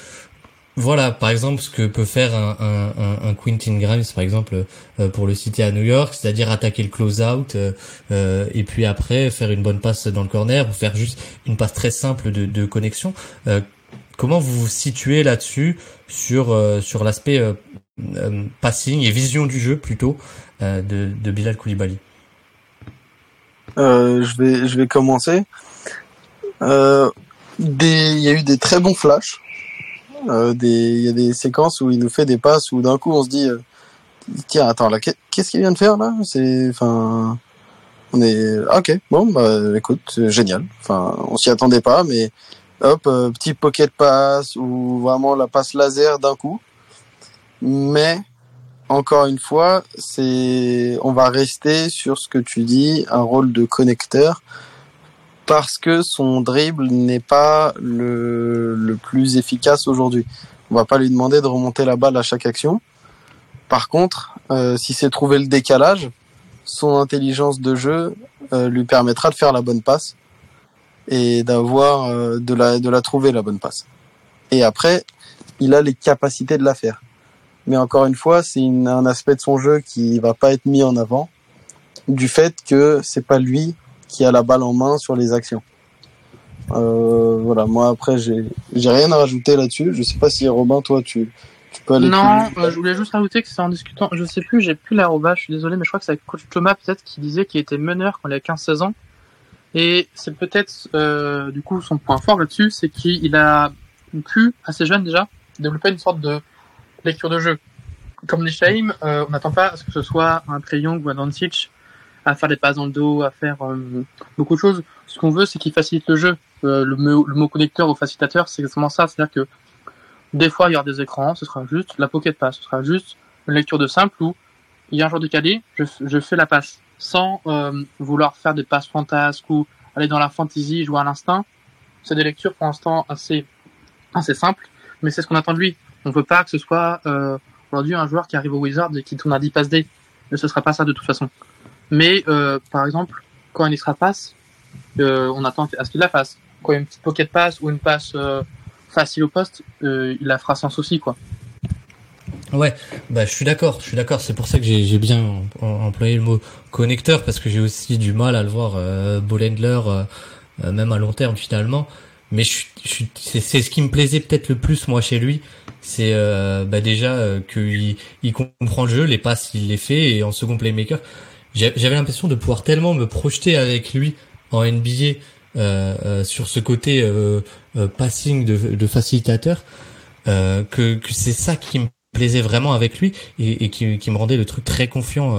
voilà, par exemple, ce que peut faire un, un, un, Quentin Grimes, par exemple, euh, pour le citer à New York, c'est-à-dire attaquer le close-out euh, euh, et puis après faire une bonne passe dans le corner ou faire juste une passe très simple de, connexion. Euh, comment vous vous situez là-dessus sur sur l'aspect passing et vision du jeu plutôt de, de Bilal Koulibaly? Je vais je vais commencer. Il y a eu des très bons flashs. Euh, il y a des séquences où il nous fait des passes où d'un coup on se dit euh, tiens attends là qu'est- qu'est-ce qu'il vient de faire là? C'est enfin on est ah, ok bon bah écoute c'est génial. Enfin on s'y attendait pas mais hop euh, petit pocket pass ou vraiment la passe laser d'un coup. Mais encore une fois c'est on va rester sur ce que tu dis un rôle de connecteur parce que son dribble n'est pas le, le plus efficace aujourd'hui. On va pas lui demander de remonter la balle à chaque action. Par contre, euh, si c'est trouver le décalage, son intelligence de jeu euh, lui permettra de faire la bonne passe et d'avoir euh, de la de la trouver la bonne passe. Et après, il a les capacités de la faire. Mais encore une fois, c'est un aspect de son jeu qui va pas être mis en avant du fait que c'est pas lui qui a la balle en main sur les actions. Euh, voilà, moi après j'ai rien à rajouter là-dessus. Je sais pas si Robin, toi tu tu peux aller Non, plus euh, je voulais juste rajouter que c'est en discutant, je sais plus, j'ai plus l'arroba, je suis désolé, mais je crois que c'est avec coach Thomas peut-être qui disait qu'il était meneur quand il avait 15-16 ans. Et c'est peut-être euh, du coup son point fort là-dessus, c'est qu'il a pu, assez jeune déjà, développer une sorte de lecture de jeu. Comme les Shaim, euh, on n'attend pas à ce que ce soit un Trey Young ou un Doncic à faire des passes dans le dos, à faire euh, beaucoup de choses. Ce qu'on veut, c'est qu'il facilite le jeu. Euh, le, le mot connecteur ou facilitateur, c'est exactement ça. C'est-à-dire que des fois, il y aura des écrans, ce sera juste la pocket pass, ce sera juste une lecture de simple où il y a un joueur cadet, je, je fais la passe sans euh, vouloir faire des passes fantasques ou aller dans la fantasy, jouer à l'instinct. C'est des lectures pour l'instant assez assez simples, mais c'est ce qu'on attend de lui. On veut pas que ce soit euh, aujourd'hui un joueur qui arrive au Wizards et qui tourne à 10 passes D. Ce sera pas ça de toute façon. Mais euh, par exemple, quand il sera passe, euh, on attend à ce qu'il la fasse. Quand il y a une petite pocket pass ou une passe euh, facile au poste, euh, il la fera sans souci, quoi. Ouais, bah je suis d'accord, je suis d'accord. C'est pour ça que j'ai bien em- employé le mot connecteur parce que j'ai aussi du mal à le voir euh, Bolendler, euh, euh, même à long terme finalement. Mais je, je, c'est ce qui me plaisait peut-être le plus moi chez lui, c'est bah déjà qu'il il comprend le jeu, les passes il les fait et en second playmaker, j'avais l'impression de pouvoir tellement me projeter avec lui en NBA euh, euh, sur ce côté euh, euh, passing de, de facilitateur que, que c'est ça qui me plaisait vraiment avec lui et, et qui, qui me rendait le truc très confiant.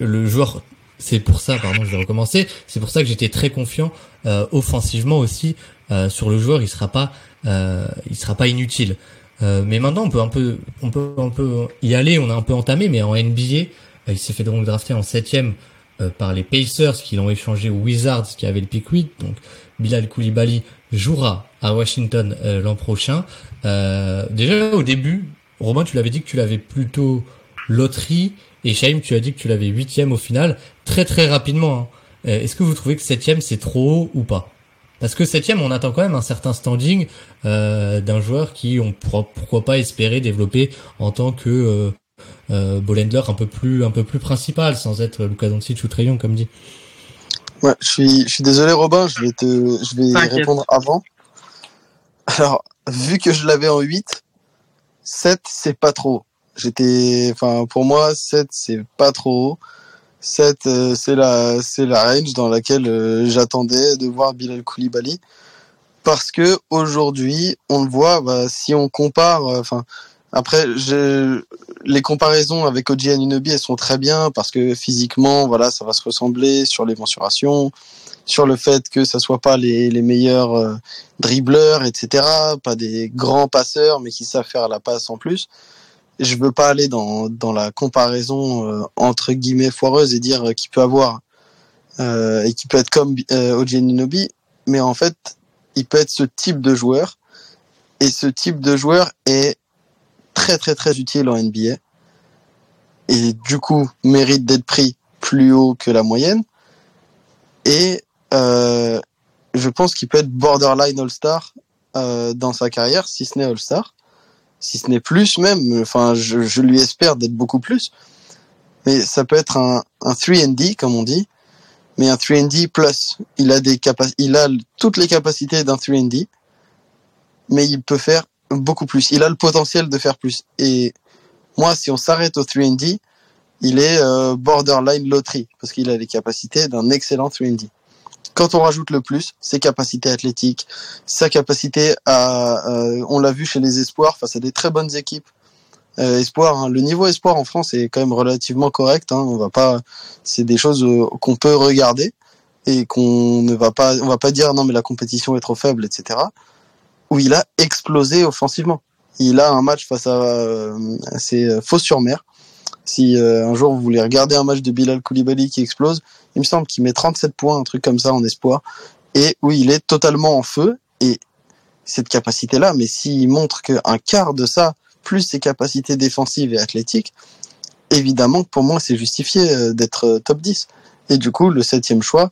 Le joueur, c'est pour ça, pardon, je vais recommencer. C'est pour ça que j'étais très confiant euh, offensivement aussi euh, sur le joueur. Il sera pas, euh, il sera pas inutile. Mais maintenant, on peut un peu, on peut un peu y aller. On a un peu entamé, mais en NBA, il s'est fait donc drafter en septième euh, par les Pacers qui l'ont échangé aux Wizards qui avaient le pick 8. Donc Bilal Koulibaly jouera à Washington euh, l'an prochain. Euh, déjà au début, Romain, tu l'avais dit que tu l'avais plutôt loterie et Shaim, tu as dit que tu l'avais huitième au final, très très rapidement. hein. Euh, Est-ce que vous trouvez que septième c'est trop haut ou pas? Parce que septième, on attend quand même un certain standing euh, d'un joueur qui on pourra pourquoi pas espérer développer en tant que euh, Bolendler un peu plus un peu plus principal, sans être Luka Doncic ou Trae Young, comme dit. Ouais, je suis, je suis désolé Robin, je vais te, je vais T'inquiète. répondre avant. Alors, vu que je l'avais en 8, 7 c'est pas trop. J'étais, enfin, pour moi, 7 c'est pas trop haut. 7 euh, c'est la, c'est la range dans laquelle euh, j'attendais de voir Bilal Koulibaly. Parce que aujourd'hui, on le voit, bah, si on compare, euh, enfin, après, les comparaisons avec OG Anunoby, elles sont très bien parce que physiquement, voilà, ça va se ressembler sur les mensurations, sur le fait que ça soit pas les, les meilleurs euh, dribbleurs, etc., pas des grands passeurs, mais qui savent faire la passe en plus. Je veux pas aller dans, dans la comparaison euh, entre guillemets foireuse et dire euh, qui peut avoir euh, et qui peut être comme euh, OG Anunoby, mais en fait, il peut être ce type de joueur et ce type de joueur est très très très utile en NBA et du coup mérite d'être pris plus haut que la moyenne. Et euh, je pense qu'il peut être borderline All-Star euh, dans sa carrière si ce n'est All-Star. Si ce n'est plus même enfin je, je lui espère d'être beaucoup plus. Mais ça peut être un, un 3D comme on dit. Mais un 3D plus il a des il a toutes les capacités d'un 3D mais il peut faire beaucoup plus. Il a le potentiel de faire plus. Et moi, si on s'arrête au 3D, il est euh, borderline loterie parce qu'il a les capacités d'un excellent 3D. Quand on rajoute le plus, ses capacités athlétiques, sa capacité à, euh, on l'a vu chez les espoirs face à des très bonnes équipes. Euh, espoir, hein, le niveau espoir en France est quand même relativement correct. Hein, on va pas, c'est des choses euh, qu'on peut regarder et qu'on ne va pas, on va pas dire non mais la compétition est trop faible, etc où il a explosé offensivement. Il a un match face à, euh, c'est euh, Fos-sur-Mer. Si euh, un jour vous voulez regarder un match de Bilal Koulibaly qui explose, il me semble qu'il met 37 points, un truc comme ça en espoir, et où il est totalement en feu. Et cette capacité-là, mais s'il montre qu'un quart de ça plus ses capacités défensives et athlétiques, évidemment que pour moi c'est justifié euh, d'être euh, top 10. Et du coup, le septième choix,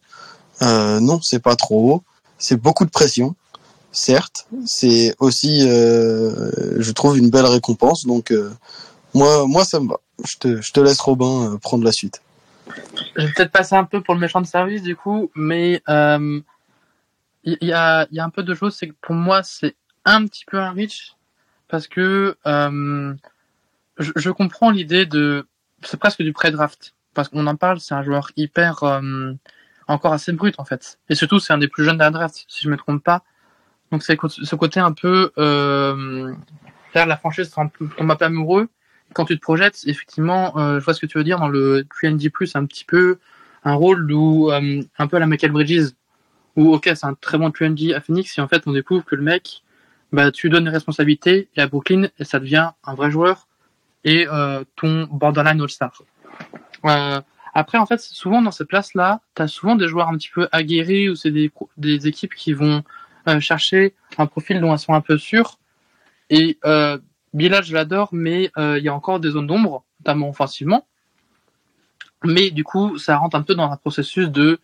euh, non, c'est pas trop haut. C'est beaucoup de pression, certes. C'est aussi, euh, je trouve, une belle récompense. Donc, euh, moi, moi, ça me va. Je te, je te laisse Robin euh, prendre la suite. Je vais peut-être passer un peu pour le méchant de service du coup, mais il y, a, il y a un peu de choses. C'est que pour moi, c'est un petit peu un reach parce que je, comprends l'idée de. C'est presque du pré-draft parce qu'on en parle. C'est un joueur hyper encore assez brut en fait, et surtout c'est un des plus jeunes de draft si je me trompe pas. Donc c'est ce côté un peu euh, faire la franchise tombe un peu amoureux quand tu te projettes, effectivement, euh, je vois ce que tu veux dire dans le QND+, un petit peu un rôle où euh, un peu à la Michael Bridges, où ok c'est un très bon QND à Phoenix et en fait on découvre que le mec, bah tu donnes des responsabilités et à Brooklyn et ça devient un vrai joueur et euh, ton borderline All-Star. Euh, après en fait souvent dans cette place là, t'as souvent des joueurs un petit peu aguerris ou c'est des des équipes qui vont euh, chercher un profil dont elles sont un peu sûres et euh, Bilal, je l'adore, mais euh, il y a encore des zones d'ombre, notamment offensivement. Mais du coup, ça rentre un peu dans un processus de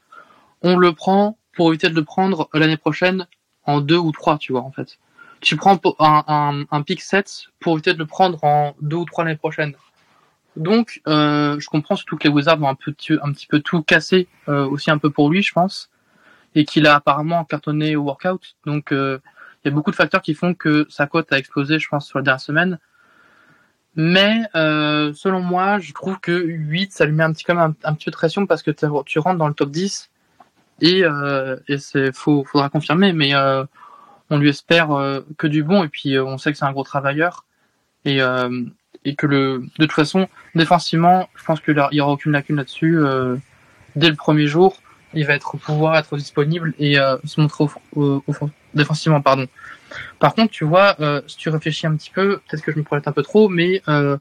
on le prend pour éviter de le prendre l'année prochaine en deux ou trois, tu vois, en fait. Tu prends un, un, un pick 7 pour éviter de le prendre en deux ou trois l'année prochaine. Donc, euh, je comprends surtout que les Wizards vont un, petit, un petit peu tout casser, euh, aussi un peu pour lui, je pense, et qu'il a apparemment cartonné au workout. Donc, euh, il y a beaucoup de facteurs qui font que sa cote a explosé, je pense, sur la dernière semaine. Mais euh, selon moi, je trouve que 8, ça lui met un petit, quand un, petit peu de pression parce que tu rentres dans le top 10 et, euh, et faut, faudra confirmer, mais euh, on lui espère euh, que du bon et puis euh, on sait que c'est un gros travailleur et, et que le de toute façon défensivement, je pense qu'il y aura aucune lacune là-dessus dès le premier jour. Il va être pouvoir être disponible et euh, se montrer au, au, défensivement, pardon. Par contre, tu vois, euh, si tu réfléchis un petit peu, peut-être que je me projette un peu trop, mais euh,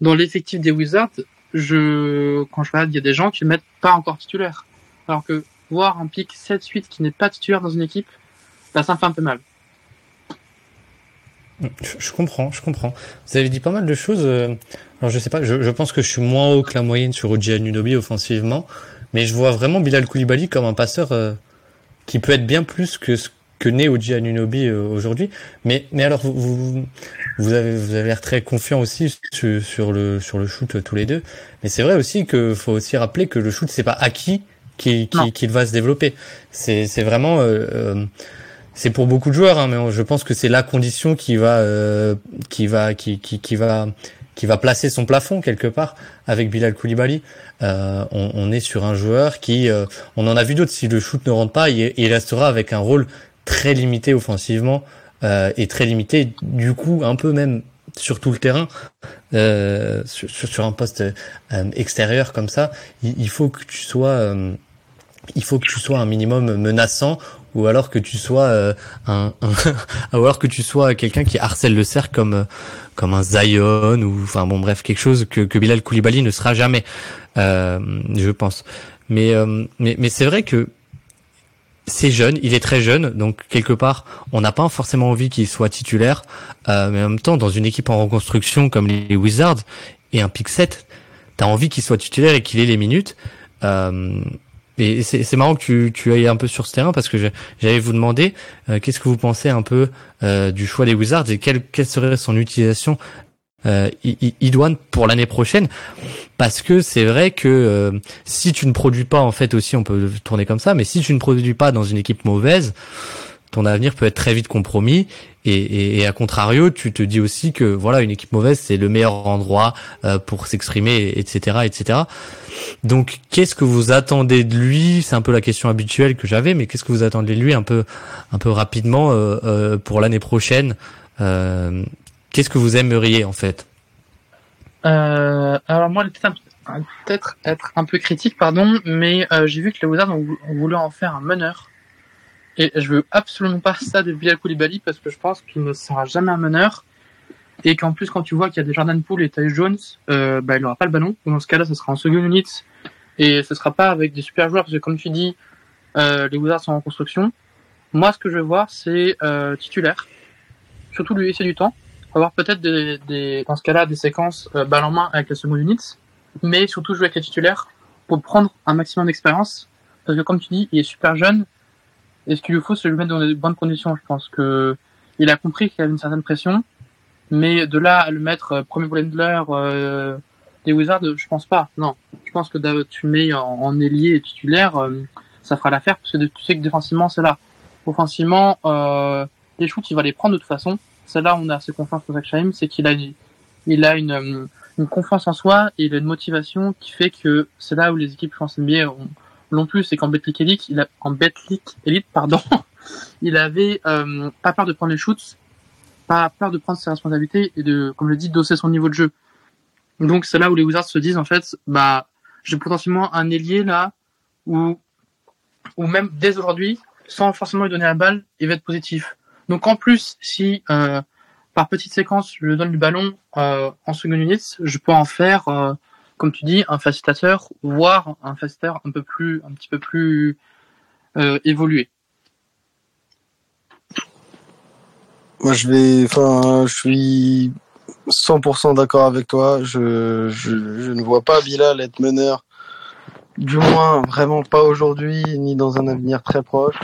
dans l'effectif des Wizards, je, quand je regarde, il y a des gens qui ne mettent pas encore titulaire. Alors que voir un pick 7-8 qui n'est pas titulaire dans une équipe, bah, ça me fait un peu mal. Je comprends, je comprends. Vous avez dit pas mal de choses. euh, Alors je sais pas, je, je pense que je suis moins haut que la moyenne sur Oji Anunoby offensivement, mais je vois vraiment Bilal Koulibaly comme un passeur euh, qui peut être bien plus que ce que n'est Oji Anunoby euh, aujourd'hui. Mais mais alors vous vous, vous avez vous avez l'air très confiant aussi sur, sur le sur le shoot euh, tous les deux. Mais c'est vrai aussi que faut aussi rappeler que le shoot c'est pas acquis qu'il qui, qu'il va se développer. C'est c'est vraiment euh, euh, c'est pour beaucoup de joueurs, hein, mais je pense que c'est la condition qui va, euh, qui va, qui, qui, qui va, qui va placer son plafond quelque part avec Bilal Koulibaly. Euh, on, est sur un joueur qui, euh, on en a vu d'autres. Si le shoot ne rentre pas, il, il restera avec un rôle très limité offensivement euh, et très limité, du coup, un peu même sur tout le terrain, sur, un poste extérieur comme ça. Il, faut que tu sois il faut que tu sois un minimum menaçant ou alors que tu sois euh, un, [LAUGHS] ou alors que tu sois quelqu'un qui harcèle le cercle comme euh, comme un Zion ou enfin bon bref quelque chose que que Bilal Koulibaly ne sera jamais euh, je pense mais euh, mais mais c'est vrai que c'est jeune, il est très jeune, donc quelque part, on n'a pas forcément envie qu'il soit titulaire, mais en même temps, dans une équipe en reconstruction comme les Wizards et un pick 7, t'as envie qu'il soit titulaire et qu'il ait les minutes. Et c'est marrant que tu, tu ailles un peu sur ce terrain parce que j'allais vous demander euh, qu'est-ce que vous pensez un peu euh, du choix des Wizards et quelle, quelle serait son utilisation euh, idoine pour l'année prochaine? Parce que c'est vrai que euh, si tu ne produis pas en fait aussi on peut tourner comme ça mais si tu ne produis pas dans une équipe mauvaise ton avenir peut être très vite compromis. Et, et, et à contrario tu te dis aussi que voilà une équipe mauvaise c'est le meilleur endroit euh, pour s'exprimer etc etc donc qu'est-ce que vous attendez de lui? C'est un peu la question habituelle que j'avais mais qu'est-ce que vous attendez de lui un peu un peu rapidement euh, euh, pour l'année prochaine? Euh, qu'est-ce que vous aimeriez en fait? Euh, alors moi, peut-être être un peu critique, pardon, mais j'ai vu que les Wizards ont voulu en faire un meneur. Et je veux absolument pas ça de Bilal Koulibaly parce que je pense qu'il ne sera jamais un meneur. Et qu'en plus, quand tu vois qu'il y a des Jordan Poole et Ty Jones, euh, bah, il aura pas le ballon. Dans ce cas-là, ce sera en second unit. Et ce sera pas avec des super joueurs parce que comme tu dis, euh, les Wizards sont en construction. Moi, ce que je veux voir, c'est euh, titulaire. Surtout lui laisser du temps. avoir peut-être des, des, dans ce cas-là des séquences euh, balle en main avec la seconde unit, mais surtout jouer avec les titulaires pour prendre un maximum d'expérience. Parce que comme tu dis, il est super jeune, et ce qu'il lui faut, c'est lui mettre dans de bonnes conditions? Je pense que il a compris qu'il y avait une certaine pression, mais de là à le mettre euh, premier blender euh, des Wizards, je pense pas. Non, je pense que tu le mets en, en ailier et titulaire, euh, ça fera l'affaire parce que tu sais que défensivement c'est là. Offensivement, euh, les shoots il va les prendre de toute façon. C'est là où on a assez confiance pour Zach c'est qu'il a il a une, euh, une confiance en soi et il a une motivation qui fait que c'est là où les équipes je pense NBA l'ont plus, c'est qu'en Betclic Elite, il a Elite pardon, [LAUGHS] il avait euh, pas peur de prendre les shoots, pas peur de prendre ses responsabilités et de, comme je le dis, d'osser son niveau de jeu. Donc c'est là où les Wizards se disent en fait, bah j'ai potentiellement un ailier là où, ou même dès aujourd'hui, sans forcément lui donner la balle, il va être positif. Donc en plus, si euh, par petite séquence je donne du ballon euh, en second unit, je peux en faire, comme tu dis, un facilitateur, voire un facilitateur un peu plus, un petit peu plus euh, évolué. Moi, je vais, enfin, je suis 100% d'accord avec toi. Je, ne vois pas Bilal être meneur, du moins vraiment pas aujourd'hui, ni dans un avenir très proche.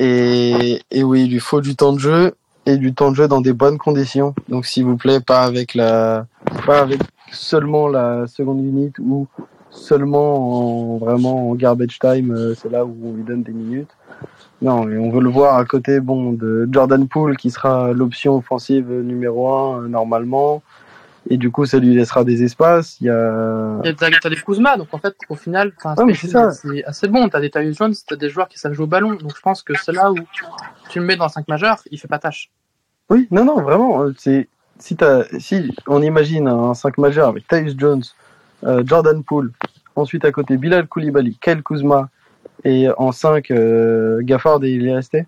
Et, et oui, il lui faut du temps de jeu et du temps de jeu dans des bonnes conditions. Donc, s'il vous plaît, pas avec la, pas avec seulement la seconde unité ou seulement en, vraiment en garbage time. euh, C'est là où on lui donne des minutes. Non, et on veut le voir à côté bon de Jordan Poole qui sera l'option offensive numéro un euh, normalement. Et du coup, ça lui laissera des espaces. Il y a Et t'as, t'as des Kuzma, donc en fait, au final, enfin, Ouais, mais c'est ça. c'est assez bon. T'as des Tyus Jones, t'as des joueurs qui savent jouer au ballon. Donc je pense que c'est là où tu le mets dans le 5 majeur, il fait pas tâche. Oui, non, non, vraiment. euh, C'est si t'as, si on imagine un 5 majeur avec Tyus Jones, euh, Jordan Poole, ensuite à côté Bilal Koulibaly, Kyle Kuzma, et en 5 euh, Gafford et il est resté?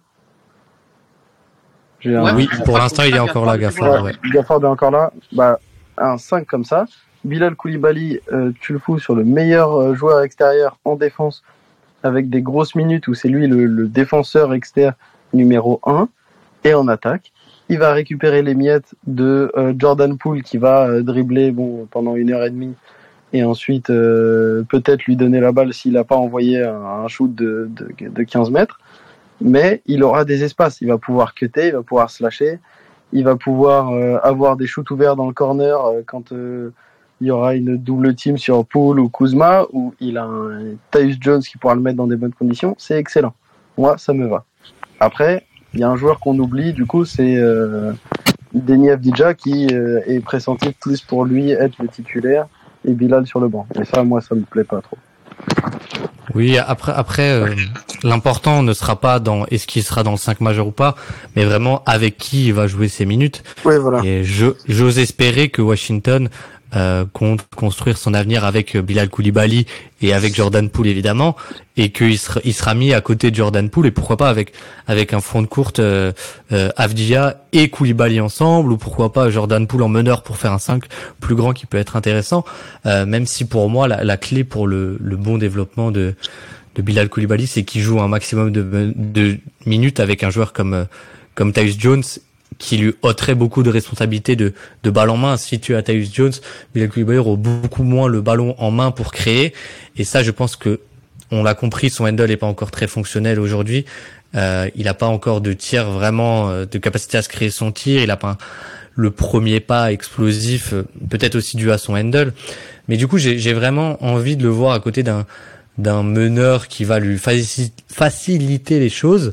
Un- Oui, pour l'instant, il est encore là, Gafford. Ouais. Gafford est encore là. Bah, un 5 comme ça. Bilal Koulibaly, euh, tu le fous sur le meilleur euh, joueur extérieur en défense avec des grosses minutes où c'est lui le, le défenseur externe numéro 1 et en attaque. Il va récupérer les miettes de euh, Jordan Poole qui va euh, dribbler bon, pendant une heure et demie et ensuite euh, peut-être lui donner la balle s'il n'a pas envoyé un, shoot de, de, de 15 mètres. Mais il aura des espaces. Il va pouvoir cutter, il va pouvoir slasher il va pouvoir avoir des shoots ouverts dans le corner quand il y aura une double team sur Poole ou Kuzma, ou il a un Tyus Jones qui pourra le mettre dans des bonnes conditions, c'est excellent. Moi, ça me va. Après, il y a un joueur qu'on oublie, du coup, c'est euh, Denis Avdija qui euh, est pressenti plus pour lui être le titulaire et Bilal sur le banc. Et ça, moi, ça me plaît pas trop. Oui, après, après euh, l'important ne sera pas dans est-ce qu'il sera dans le 5 majeur ou pas, mais vraiment avec qui il va jouer ses minutes. Oui, voilà. Et je j'ose espérer que Washington euh, construire son avenir avec euh, Bilal Koulibaly et avec Jordan Poole évidemment, et qu'il sera, il sera mis à côté de Jordan Poole et pourquoi pas avec avec un front de courte euh, euh, et Koulibaly ensemble, ou pourquoi pas Jordan Poole en meneur pour faire un 5 plus grand qui peut être intéressant, euh, même si pour moi la, la clé pour le, le bon développement de de Bilal Koulibaly, c'est qu'il joue un maximum de, de minutes avec un joueur comme euh, comme Tyus Jones qui lui ôterait beaucoup de responsabilités de, de balle en main. Si tu as Tyus Jones, Bilal Koulibaly aura beaucoup moins le ballon en main pour créer. Et ça, je pense que on l'a compris, son handle est pas encore très fonctionnel aujourd'hui. Euh, il n'a pas encore de tir vraiment, euh, de capacité à se créer son tir. Il a pas le premier pas explosif, euh, peut-être aussi dû à son handle. Mais du coup, j'ai vraiment envie de le voir à côté d'un d'un meneur qui va lui faci- faciliter les choses.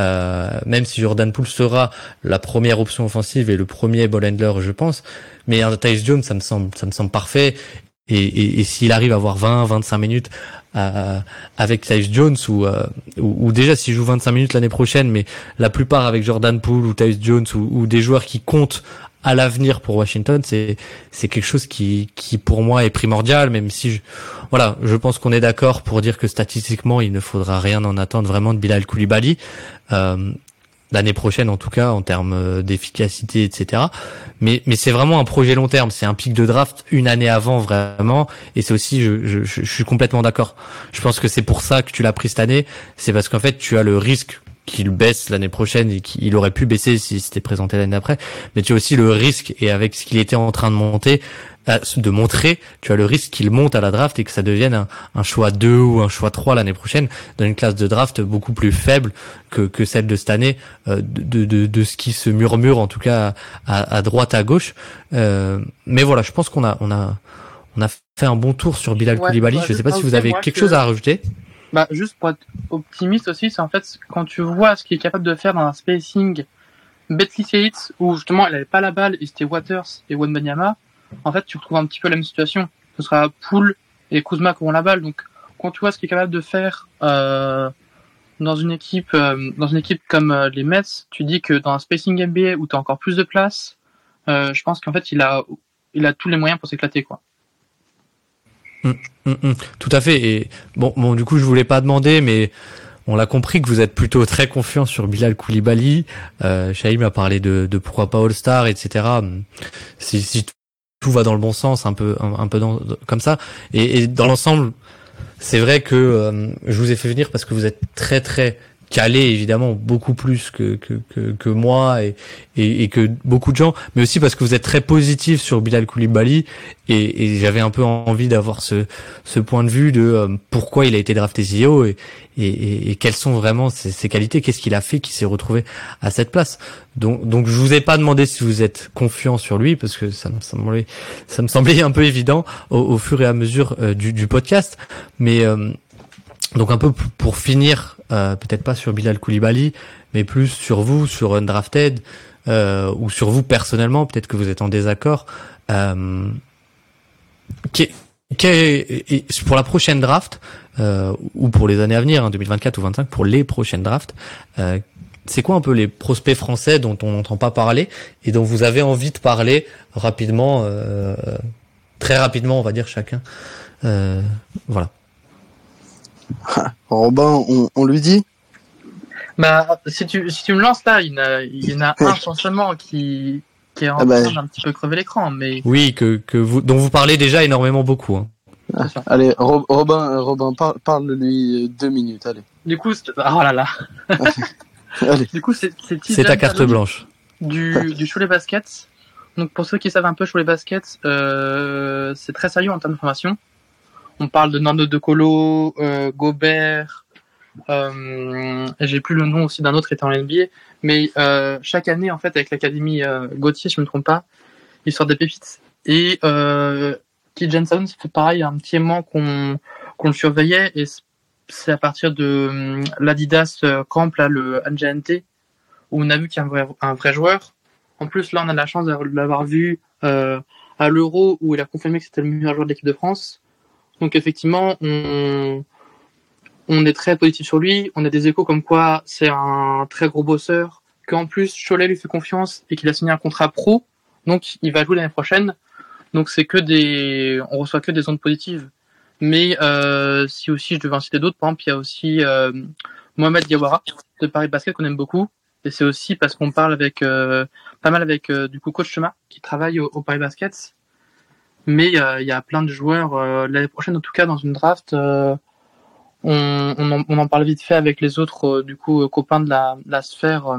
Euh, même si Jordan Poole sera la première option offensive et le premier ball handler, je pense. Mais un Tyus Jones, ça me semble, ça me semble parfait. Et, et, et s'il arrive à avoir 20, 25 minutes euh, avec Tyus Jones ou, euh, ou, ou déjà s'il joue 25 minutes l'année prochaine, mais la plupart avec Jordan Poole ou Tyus Jones ou, ou des joueurs qui comptent à l'avenir pour Washington, c'est c'est quelque chose qui qui pour moi est primordial, même si je, voilà, je pense qu'on est d'accord pour dire que statistiquement il ne faudra rien en attendre vraiment de Bilal Koulibaly. Euh, l'année prochaine en tout cas en termes euh, d'efficacité etc mais mais c'est vraiment un projet long terme. C'est un pic de draft une année avant vraiment. Et c'est aussi je, je, je suis complètement d'accord. Je pense que c'est pour ça que tu l'as pris cette année. C'est parce qu'en fait tu as le risque qu'il baisse l'année prochaine et qu'il aurait pu baisser s'il s'était présenté l'année d'après. Mais tu as aussi le risque, et avec ce qu'il était en train de monter, euh, de montrer, tu as le risque qu'il monte à la draft et que ça devienne un, un choix 2 ou un choix 3 l'année prochaine dans une classe de draft beaucoup plus faible que, que celle de cette année, euh, de, de, de ce qui se murmure en tout cas à, à droite, à gauche. Euh, mais voilà, je pense qu'on a, on a, on a fait un bon tour sur Bilal Ouais, Koulibaly. bah, je sais pas si vous avez quelque que- chose à rajouter. Bah, juste pour être optimiste aussi, c'est en fait quand tu vois ce qu'il est capable de faire dans un spacing Betley Yates, où justement il avait pas la balle et c'était Waters et Wembanyama, en fait tu retrouves un petit peu la même situation. Ce sera Poole et Kuzma qui auront la balle. Donc quand tu vois ce qu'il est capable de faire euh, dans une équipe euh, dans une équipe comme euh, les Mets, tu dis que dans un spacing NBA où tu as encore plus de place, euh, je pense qu'en fait il a il a tous les moyens pour s'éclater quoi. Hum, hum, tout à fait. Et bon, bon, du coup, je voulais pas demander, mais on l'a compris que vous êtes plutôt très confiant sur Bilal Koulibaly. Euh, Shaim a parlé de, de pourquoi pas All-Star, etc. Si, si tout va dans le bon sens, un peu, un, un peu dans, comme ça. Et, et dans l'ensemble, c'est vrai que euh, je vous ai fait venir parce que vous êtes très très calé évidemment beaucoup plus que que, que, que moi et, et, et que beaucoup de gens mais aussi parce que vous êtes très positif sur Bilal Koulibaly et, et j'avais un peu envie d'avoir ce ce point de vue de euh, pourquoi il a été drafté si haut et, et, et, quelles sont vraiment ses, ses qualités qu'est-ce qu'il a fait qui s'est retrouvé à cette place. Donc donc je vous ai pas demandé si vous êtes confiant sur lui parce que ça me semblait ça me semblait un peu évident au, au fur et à mesure euh, du, du podcast mais euh, donc un peu pour finir, euh, peut-être pas sur Bilal Koulibaly, mais plus sur vous, sur Undrafted, euh, ou sur vous personnellement, peut-être que vous êtes en désaccord. Euh, qu'est- et pour la prochaine draft, euh, ou pour les années à venir, hein, 2024 ou 25, pour les prochaines drafts, euh, c'est quoi un peu les prospects français dont on n'entend pas parler et dont vous avez envie de parler rapidement, très rapidement, on va dire chacun. Voilà. [LAUGHS] Robin, on, on lui dit Bah, si tu, si tu me lances là, il y en a, il y en a un forcément qui, qui est en Ah bah. train d'un petit peu crever l'écran, mais Oui, que, que vous, dont vous parlez déjà énormément beaucoup. Hein. Allez, Ro- Robin, Robin, par- parle-lui euh, deux minutes, allez. Du coup, c'est- oh là là. [LAUGHS] Allez. [LAUGHS] Du coup, c'est, c'est C'est ta carte blanche. Du, du Cholet Basket. Donc, pour ceux qui savent un peu Cholet Basket, euh, c'est très sérieux en termes de formation. On parle de Nando De Colo, euh, Gobert, euh, j'ai plus le nom aussi d'un autre qui était en NBA. Mais euh, chaque année, en fait, avec l'académie euh, Gauthier, si je me trompe pas, ils sortent des pépites. Et euh, Keith Jensen, fait pareil, un petit moment qu'on le surveillait, et c'est à partir de l'Adidas Camp, là, le NGNT, où on a vu qu'il y a un vrai, joueur. En plus, là, on a la chance de l'avoir vu à l'Euro, où il a confirmé que c'était le meilleur joueur de l'équipe de France. Donc, effectivement, on, est très positif sur lui. On a des échos comme quoi c'est un très gros bosseur, qu'en plus, Cholet lui fait confiance et qu'il a signé un contrat pro. Donc, il va jouer l'année prochaine. Donc, c'est que des, on reçoit que des ondes positives. Mais euh, si aussi je devais en citer d'autres, par exemple, il y a aussi euh, Mohamed Diawara de Paris Basket qu'on aime beaucoup. Et c'est aussi parce qu'on parle avec euh, pas mal avec euh, du coup coach Chema qui travaille au Paris Basket. Mais euh, il y a plein de joueurs euh, l'année prochaine, en tout cas dans une draft. euh, on, on, en, on en parle vite fait avec les autres du coup copains de la, la sphère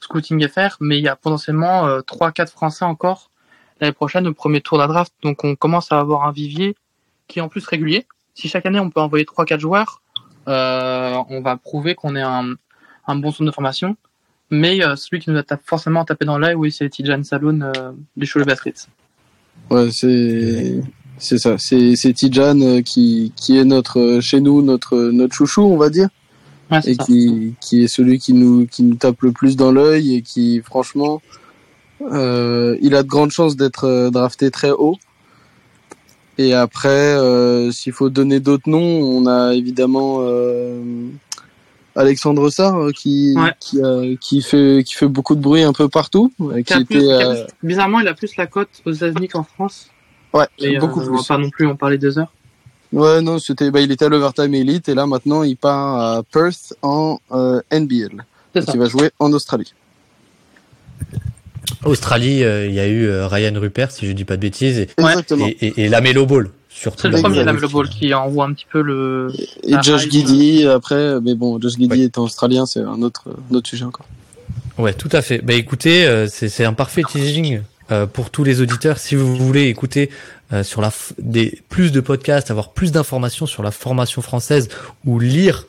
scouting FR, mais il y a potentiellement euh, trois, quatre Français encore l'année prochaine au premier tour de la draft. Donc on commence à avoir un vivier qui est en plus régulier. Si chaque année on peut envoyer trois, quatre joueurs, euh, on va prouver qu'on est un, un bon centre de formation. Mais euh, celui qui nous a forcément tapé dans l'œil, oui, c'est Tijan Salon euh, du Cholet Basket. Ouais, c'est c'est ça. C'est c'est Tijan euh, qui qui est notre euh, chez nous notre notre chouchou, on va dire, Ouais, et ça. qui qui est celui qui nous qui nous tape le plus dans l'œil et qui franchement euh, il a de grandes chances d'être euh, drafté très haut. Et après, euh, s'il faut donner d'autres noms, on a évidemment euh, Alexandre Sarr euh, qui Ouais. qui, fait qui fait beaucoup de bruit un peu partout, euh, qui était plus- euh, plus- bizarrement, il a plus la cote aux États-Unis qu'en France. ouais Et beaucoup euh, on va plus. pas non plus en parler deux heures. Ouais, non, c'était, bah, il était à l'Overtime Elite et là maintenant il part à Perth en euh, NBL. Donc il va jouer en Australie. Australie, euh, il y a eu euh, Ryan Rupert, si je dis pas de bêtises, et, et, et, et Lamelo Ball. C'est le premier Lamelo Ball qui envoie un petit peu le. Et Josh. Giddy après, mais bon, Josh Giddy Ouais. étant australien, c'est un autre, un autre sujet encore. Ouais, tout à fait. Bah écoutez, euh, c'est c'est un parfait teasing euh, pour tous les auditeurs. Si vous voulez écouter euh, sur la des plus de podcasts, avoir plus d'informations sur la formation française ou lire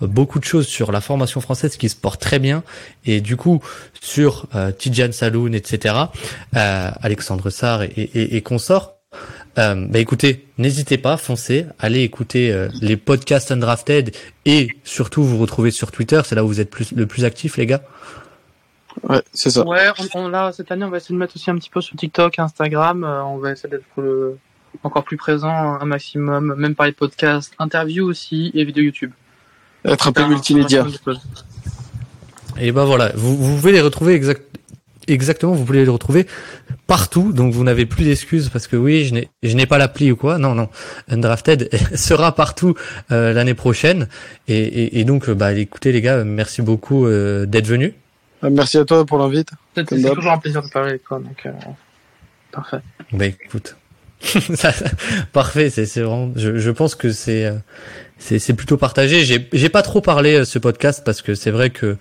beaucoup de choses sur la formation française qui se porte très bien et du coup sur euh, Tijan Saloun, etc. euh, Alexandre Sarr et, et, et consorts. Euh, bah écoutez, n'hésitez pas, foncez, allez écouter euh, les podcasts Undrafted et surtout vous retrouver sur Twitter, c'est là où vous êtes plus, le plus actif les gars. Ouais, c'est ça. Ouais, on, on- là, cette année, on va essayer de mettre aussi un petit peu sur TikTok, Instagram. euh, on va essayer d'être encore plus présent un maximum, même par les podcasts, interviews aussi et vidéos YouTube. Être un peu multimédia. Et ben voilà, vous, vous pouvez les retrouver exact, exactement, vous pouvez les retrouver partout, donc vous n'avez plus d'excuses parce que oui, je n'ai, je n'ai pas l'appli ou quoi. Non, non, Undrafted [LAUGHS] sera partout euh, l'année prochaine. Et, et, et donc, euh, bah écoutez les gars, merci beaucoup euh, d'être venus. Ah, Merci à toi pour l'invite. C'est toujours un plaisir de parler avec toi, donc euh, parfait. Bah écoute, [LAUGHS] Ça- parfait, c'est c'est vraiment. Je, je pense que c'est euh, c'est plutôt partagé. J'ai pas trop parlé euh, ce podcast parce que c'est vrai que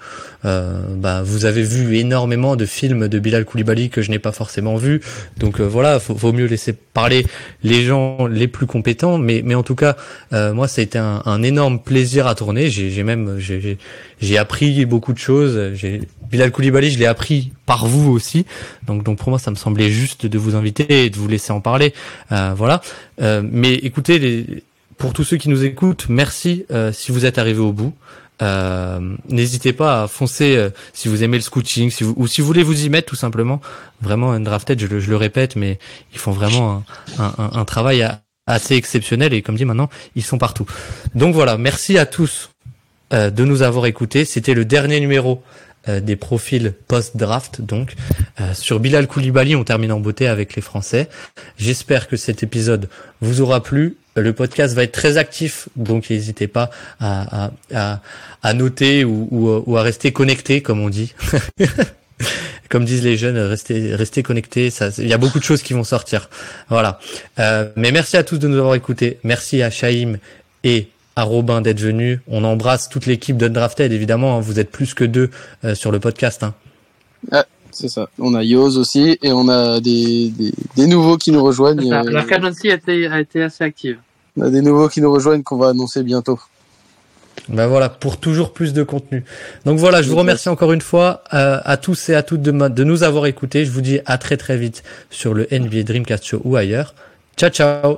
euh, bah vous avez vu énormément de films de Bilal Koulibaly que je n'ai pas forcément vu. Donc euh, voilà, faut, vaut mieux laisser parler les gens les plus compétents. Mais mais en tout cas, euh, moi ça a été un, un énorme plaisir à tourner. J'ai même j'ai appris beaucoup de choses. Bilal Koulibaly, je l'ai appris par vous aussi. Donc, donc pour moi, ça me semblait juste de vous inviter et de vous laisser en parler. Euh, voilà. Euh, mais écoutez, les, pour tous ceux qui nous écoutent, merci euh, si vous êtes arrivés au bout. Euh, N'hésitez pas à foncer euh, si vous aimez le scouting, ou si vous voulez vous y mettre tout simplement. Vraiment, Undrafted, je le, je le répète, mais ils font vraiment un, travail assez exceptionnel et comme dit maintenant, ils sont partout. Donc voilà, merci à tous de nous avoir écoutés. C'était le dernier numéro des profils post-draft. Donc, sur Bilal Koulibaly, on termine en beauté avec les Français. J'espère que cet épisode vous aura plu. Le podcast va être très actif, donc n'hésitez pas à, à, à, à noter ou, ou, ou à rester connecté, comme on dit. [LAUGHS] comme disent les jeunes, restez, restez connectés. Ça, il y a beaucoup de choses qui vont sortir. Voilà. Euh, mais merci à tous de nous avoir écoutés. Merci à Shaim et à Robin d'être venu. On embrasse toute l'équipe d'Undrafted, évidemment. hein. vous êtes plus que deux euh, sur le podcast. Hein. C'est ça. On a Yoz aussi et on a des, des, des nouveaux qui nous rejoignent. Ça, euh, a été, a été assez active. On a des nouveaux qui nous rejoignent qu'on va annoncer bientôt. Ben voilà, pour toujours plus de contenu. Donc voilà, je vous remercie encore une fois euh, à tous et à toutes de, de nous avoir écoutés. Je vous dis à très très vite sur le NBA Dreamcast Show ou ailleurs. Ciao ciao